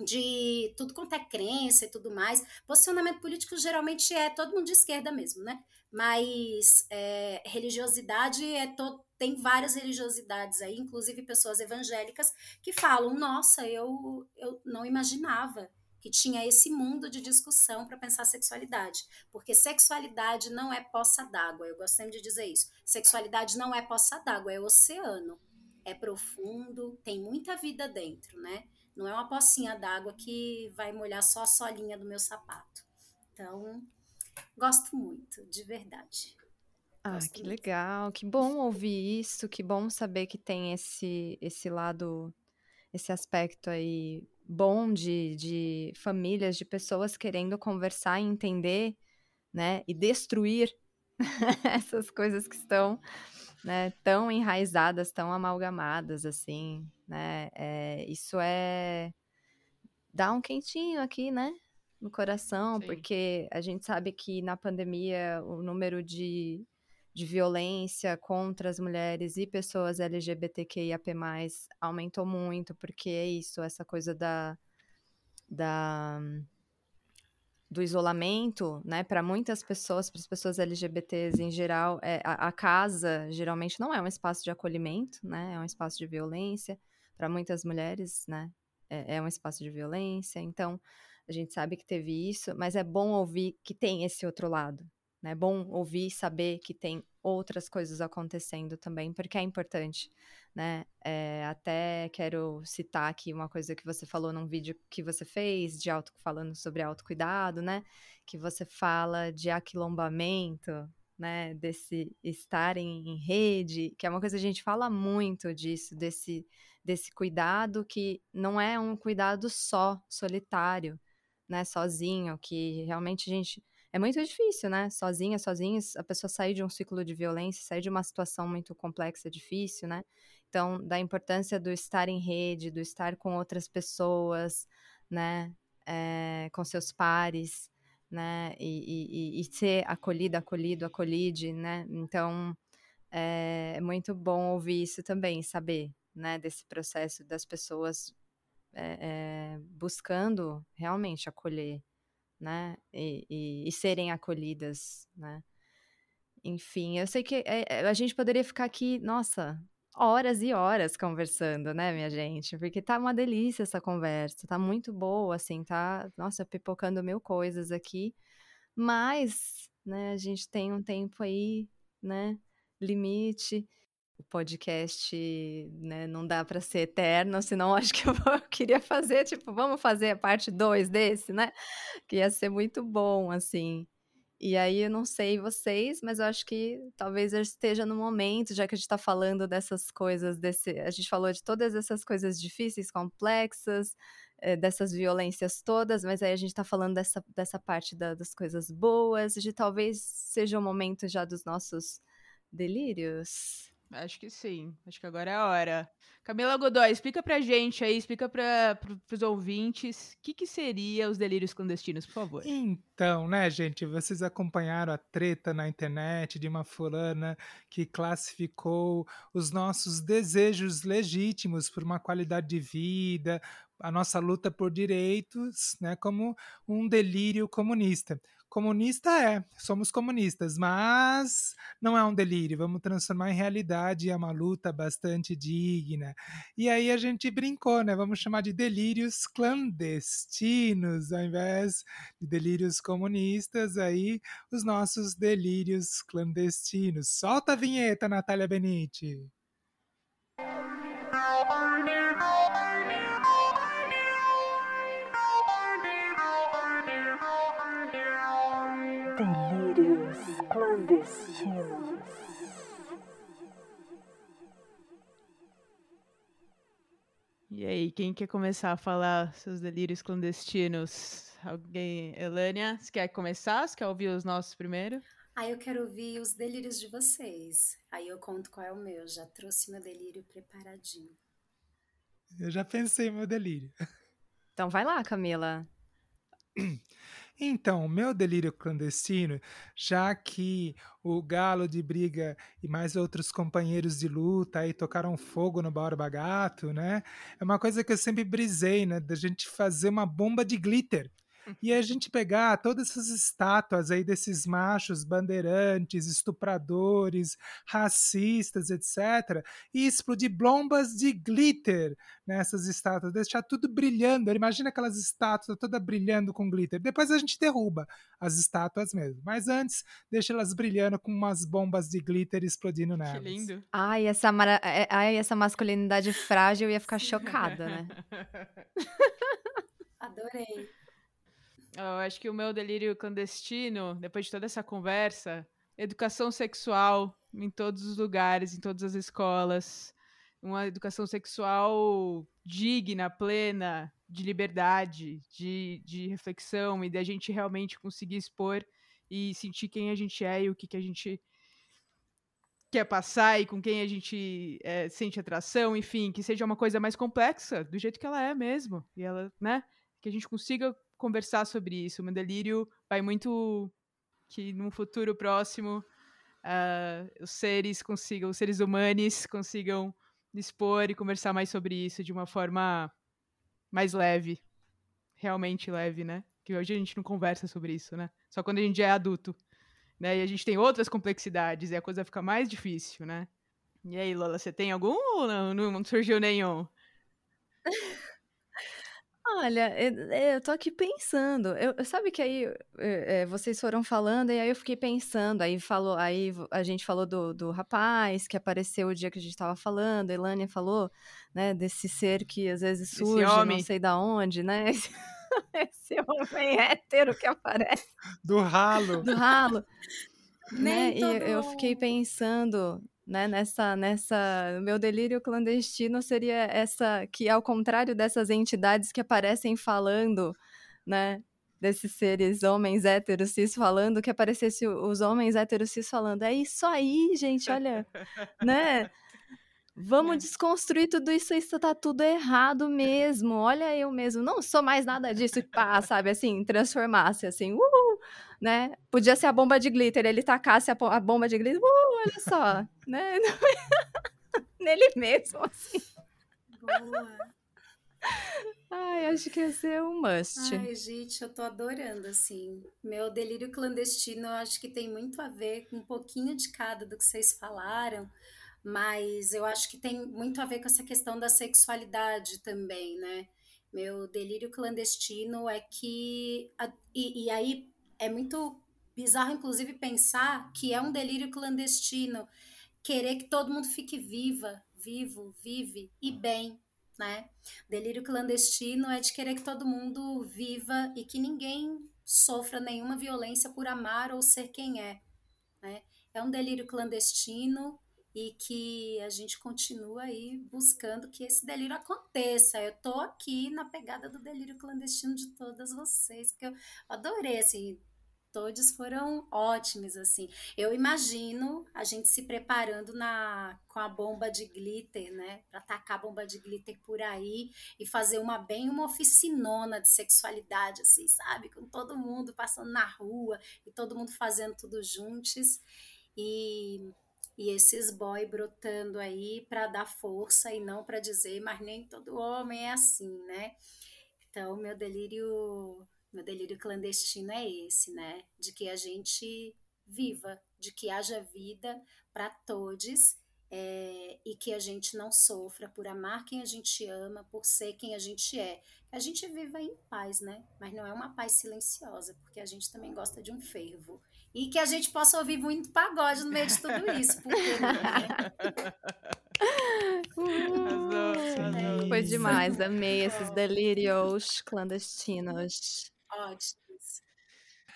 Speaker 4: de tudo quanto é crença e tudo mais. Posicionamento político geralmente é todo mundo de esquerda mesmo, né? Mas é, religiosidade é tem várias religiosidades aí, inclusive pessoas evangélicas, que falam: nossa, eu, eu não imaginava que tinha esse mundo de discussão para pensar sexualidade. Porque sexualidade não é poça d'água, eu gosto sempre de dizer isso. Sexualidade não é poça d'água, é oceano. É profundo, tem muita vida dentro, né? Não é uma pocinha d'água que vai molhar só a solinha do meu sapato. Então, gosto muito, de verdade.
Speaker 1: Ah, que legal, que bom ouvir isso, que bom saber que tem esse, esse lado, esse aspecto aí bom de, de famílias, de pessoas querendo conversar e entender, né, e destruir essas coisas que estão, né, tão enraizadas, tão amalgamadas, assim, né, é, isso é, dá um quentinho aqui, né, no coração, Sim. porque a gente sabe que na pandemia o número de de violência contra as mulheres e pessoas LGBTQIAP+, aumentou muito, porque é isso, essa coisa da, da do isolamento, né, para muitas pessoas, para as pessoas LGBTs em geral, é, a, a, casa geralmente não é um espaço de acolhimento, né, é um espaço de violência. Para muitas mulheres, né, é, é um espaço de violência. Então, a gente sabe que teve isso, mas é bom ouvir que tem esse outro lado, né? É bom ouvir e saber que tem outras coisas acontecendo também, porque é importante, né? É, até quero citar aqui uma coisa que você falou num vídeo que você fez, de auto, falando sobre autocuidado, né? Que você fala de aquilombamento, né? Desse estar em, em rede, que é uma coisa que a gente fala muito disso, desse, desse cuidado que não é um cuidado só, solitário, né? Sozinho, que realmente a gente é muito difícil, né? Sozinha, sozinhos, a pessoa sair de um ciclo de violência, sair de uma situação muito complexa, difícil, né? Então, da importância do estar em rede, do estar com outras pessoas, né? É, com seus pares, né? E, e, e, ser acolhida, acolhido, acolhide, né? Então, é, é muito bom ouvir isso também, saber, né? Desse processo das pessoas é, buscando realmente acolher, né? E, e, e serem acolhidas, né? Enfim, eu sei que é, a gente poderia ficar aqui, nossa, horas e horas conversando, né, minha gente? Porque tá uma delícia essa conversa, tá muito boa, assim, tá, nossa, pipocando mil coisas aqui, mas, né, a gente tem um tempo aí, né, limite, o podcast, né, não dá para ser eterno, senão acho que eu, eu, queria fazer, tipo, vamos fazer a parte 2 desse, né? Que ia ser muito bom, assim. E aí eu não sei vocês, mas eu acho que talvez eu esteja no momento, já que a gente está falando dessas coisas, desse, a gente falou de todas essas coisas difíceis, complexas, é, dessas violências todas, mas aí a gente tá falando dessa, dessa parte da, das coisas boas, de talvez seja o momento já dos nossos delírios.
Speaker 2: Acho que sim. Acho que agora é a hora. Camila Godoy, explica pra gente aí, explica para pros ouvintes, o que, que seria os delírios clandestinos, por favor.
Speaker 3: Então, né, gente, vocês acompanharam a treta na internet de uma fulana que classificou os nossos desejos legítimos por uma qualidade de vida, a nossa luta por direitos, né, como um delírio comunista. Comunista é, somos comunistas, mas não é um delírio, vamos transformar em realidade, é uma luta bastante digna. E aí a gente brincou, né? Vamos chamar de delírios clandestinos, ao invés de delírios comunistas, aí os nossos delírios clandestinos. Solta a vinheta, Natália Benite.
Speaker 2: E aí, quem quer começar a falar seus delírios clandestinos? Alguém? Elânia, você quer começar? Você quer ouvir os nossos primeiro?
Speaker 4: Aí eu quero ouvir os delírios de vocês. Aí eu conto qual é o meu. Já trouxe meu delírio preparadinho.
Speaker 3: Eu já pensei meu delírio.
Speaker 1: Então vai lá, Camila.
Speaker 3: Então, meu delírio clandestino, já que o Galo de Briga e mais outros companheiros de luta aí tocaram fogo no Borba Gato, né? É uma coisa que eu sempre brisei, né? Da gente fazer uma bomba de glitter e a gente pegar todas essas estátuas aí desses machos bandeirantes, estupradores, racistas, etc., e explodir bombas de glitter nessas estátuas, deixar tudo brilhando. Imagina aquelas estátuas todas brilhando com glitter. Depois a gente derruba as estátuas mesmo. Mas antes, deixa elas brilhando com umas bombas de glitter explodindo nelas.
Speaker 2: Que lindo.
Speaker 1: Ai, essa, mara... é, ai, essa masculinidade frágil eu ia ficar chocada, né?
Speaker 4: Adorei.
Speaker 2: Eu acho que o meu delírio clandestino, depois de toda essa conversa, educação sexual em todos os lugares, em todas as escolas, uma educação sexual digna, plena, de liberdade, de, de reflexão e da gente realmente conseguir expor e sentir quem a gente é e o que, que a gente quer passar e com quem a gente é, sente atração, enfim, que seja uma coisa mais complexa, do jeito que ela é mesmo. E ela, né? Que a gente consiga conversar sobre isso. O meu delírio vai muito que num futuro próximo uh, os seres consigam, os seres humanos consigam expor e conversar mais sobre isso de uma forma mais leve. Realmente leve, né? Que hoje a gente não conversa sobre isso, né? Só quando a gente é adulto. Né? E a gente tem outras complexidades e a coisa fica mais difícil, né? E aí, Lola, você tem algum ou não, não surgiu nenhum?
Speaker 1: Olha, eu, tô aqui pensando. Eu, sabe que aí é, vocês foram falando e aí eu fiquei pensando. Aí falou, aí a gente falou do, do rapaz que apareceu o dia que a gente tava falando. A Elânia falou, né, desse ser que às vezes surge, não sei da onde, né? Esse, esse homem hétero que aparece
Speaker 3: Do ralo.
Speaker 1: do ralo, né? E eu- fiquei pensando, né, nessa, nessa, meu delírio clandestino seria essa, que ao contrário dessas entidades que aparecem falando, né, desses seres homens héteros cis falando, que aparecesse os homens héteros cis falando, é isso aí, gente, olha, né? Vamos
Speaker 2: É.
Speaker 1: desconstruir tudo isso, isso tá tudo errado mesmo. Olha eu mesmo, não sou mais nada disso e pá, sabe assim, transformasse assim, uhul, né? Podia ser a bomba de glitter, ele tacasse a, a bomba de glitter, uh, olha só, né? Nele mesmo, assim.
Speaker 4: Boa.
Speaker 1: Ai, acho que ia ser um must.
Speaker 4: Ai, gente, eu tô adorando, assim. Meu delírio clandestino, eu acho que tem muito a ver com um pouquinho de cada do que vocês falaram, mas eu acho que tem muito a ver com essa questão da sexualidade também, né? Meu delírio clandestino é que. e, e aí é muito bizarro, inclusive, pensar que é um delírio clandestino querer que todo mundo fique viva, vivo, vive e bem, né? Delírio clandestino é de querer que todo mundo viva e que ninguém sofra nenhuma violência por amar ou ser quem é, né? É um delírio clandestino e que a gente continua aí buscando que esse delírio aconteça. Eu tô aqui na pegada do delírio clandestino de todas vocês, porque eu adorei, assim, todos foram ótimos, assim. Eu imagino a gente se preparando na com a bomba de glitter, né, para tacar a bomba de glitter por aí e fazer uma bem uma oficinona de sexualidade, assim, sabe, com todo mundo passando na rua e todo mundo fazendo tudo juntos. E e esses boy brotando aí para dar força e não para dizer, mas nem todo homem é assim, né? Então, meu delírio, meu delírio clandestino é esse, né? De que a gente viva, de que haja vida para todos é, e que a gente não sofra por amar quem a gente ama, por ser quem a gente é. A gente viva em paz, né? Mas não é uma paz silenciosa, porque a gente também gosta de um fervo e que a gente possa ouvir muito pagode no meio de tudo isso. Porque, né?
Speaker 1: Foi demais, amei esses delírios clandestinos.
Speaker 4: Ótimo.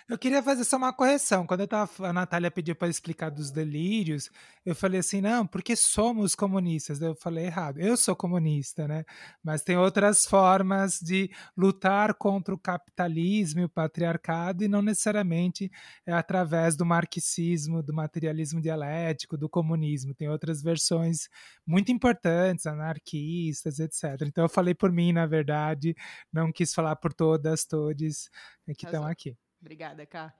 Speaker 3: Eu queria fazer só uma correção. Quando eu tava, a Natália pediu para explicar dos delírios, eu falei assim, não, porque somos comunistas. Eu falei errado. Eu sou comunista, né? Mas tem outras formas de lutar contra o capitalismo e o patriarcado e não necessariamente é através do marxismo, do materialismo dialético, do comunismo. Tem outras versões muito importantes, anarquistas, etc. Então eu falei por mim, na verdade, não quis falar por todas, todos que estão aqui.
Speaker 2: Obrigada, Cá.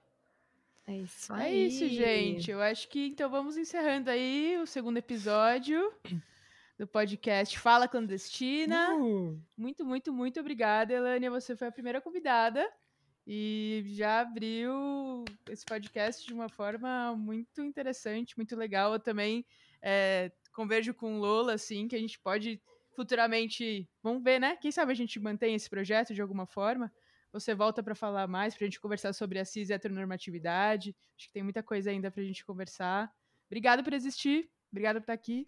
Speaker 1: É isso
Speaker 2: É
Speaker 1: aí.
Speaker 2: isso, gente. Eu acho que então vamos encerrando aí o segundo episódio do podcast Fala Clandestina.
Speaker 3: Uh,
Speaker 2: Muito, muito, muito obrigada, Elânia. Você foi a primeira convidada e já abriu esse podcast de uma forma muito interessante, muito legal. Eu também é, converjo com Lola, assim, que a gente pode futuramente. Vamos ver, né? Quem sabe a gente mantém esse projeto de alguma forma. Você volta para falar mais, para a gente conversar sobre a cis e heteronormatividade. Acho que tem muita coisa ainda para a gente conversar. Obrigada por existir. Obrigada por estar aqui.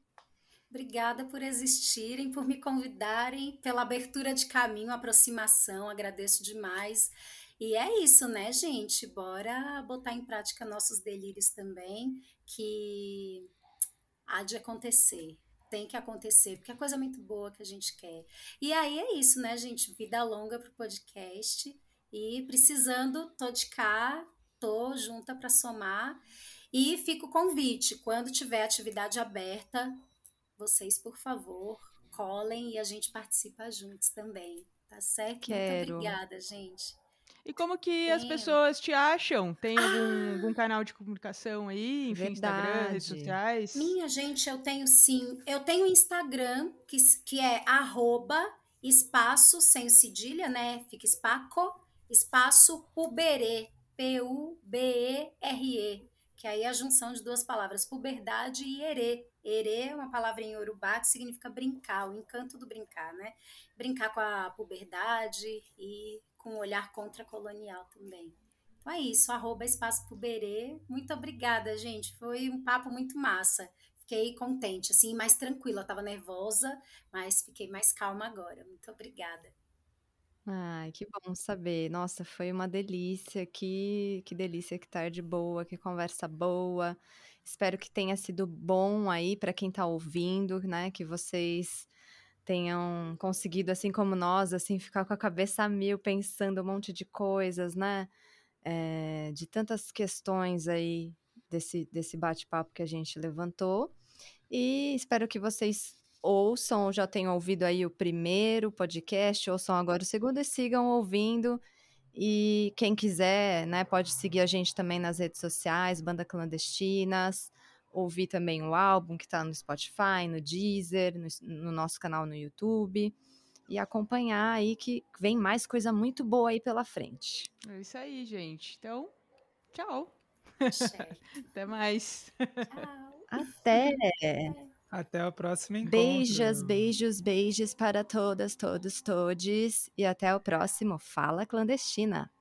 Speaker 4: Obrigada por existirem, por me convidarem, pela abertura de caminho, aproximação, agradeço demais. E é isso, né, gente? Bora botar em prática nossos delírios também, que há de acontecer. Tem que acontecer, porque é coisa muito boa que a gente quer. E aí é isso, né, gente? Vida longa pro podcast. E precisando, tô de cá, tô junta para somar. E fica o convite, quando tiver atividade aberta, vocês, por favor, colhem e a gente participa juntos também, tá certo?
Speaker 1: Quero.
Speaker 4: Muito obrigada, gente.
Speaker 2: E como que as
Speaker 4: Tenho.
Speaker 2: pessoas te acham? Tem algum, algum canal de comunicação aí? Enfim, Instagram, redes
Speaker 1: Verdade.
Speaker 2: sociais?
Speaker 4: Minha gente, eu tenho sim. Eu tenho Instagram que, que é arroba espaço sem cedilha, né? Fica espaco, espaço puberê, P-U-B-E-R-E, que aí é a junção de duas palavras, puberdade e erê. Erê é uma palavra em Yorubá que significa brincar, o encanto do brincar, né? Brincar com a puberdade e com o olhar contracolonial também. Então é isso, arroba espaço puberê. Muito obrigada, gente. Foi um papo muito massa. Fiquei contente, assim, mais tranquila. Eu tava nervosa, mas fiquei mais calma agora. Muito obrigada.
Speaker 1: Ai, que bom saber. Nossa, foi uma delícia. Que, que delícia, que tarde boa, que conversa boa. Espero que tenha sido bom aí para quem tá ouvindo, né? Que vocês tenham conseguido, assim como nós, assim, ficar com a cabeça a mil, pensando um monte de coisas, né? É, de tantas questões aí desse, desse bate-papo que a gente levantou. E espero que vocês ouçam ou já tenham ouvido aí o primeiro podcast, ouçam agora o segundo e sigam ouvindo. E quem quiser, né, pode seguir a gente também nas redes sociais, Banda Clandestinas, ouvir também o álbum que está no Spotify, no Deezer, no, no nosso canal no YouTube. E acompanhar aí que vem mais coisa muito boa aí pela frente.
Speaker 2: É isso aí, gente. Então, tchau. Até mais.
Speaker 4: Tchau.
Speaker 1: Até!
Speaker 3: até o próximo encontro.
Speaker 1: Beijos, beijos, beijos para todas, todos, todes. E até o próximo Fala Clandestina.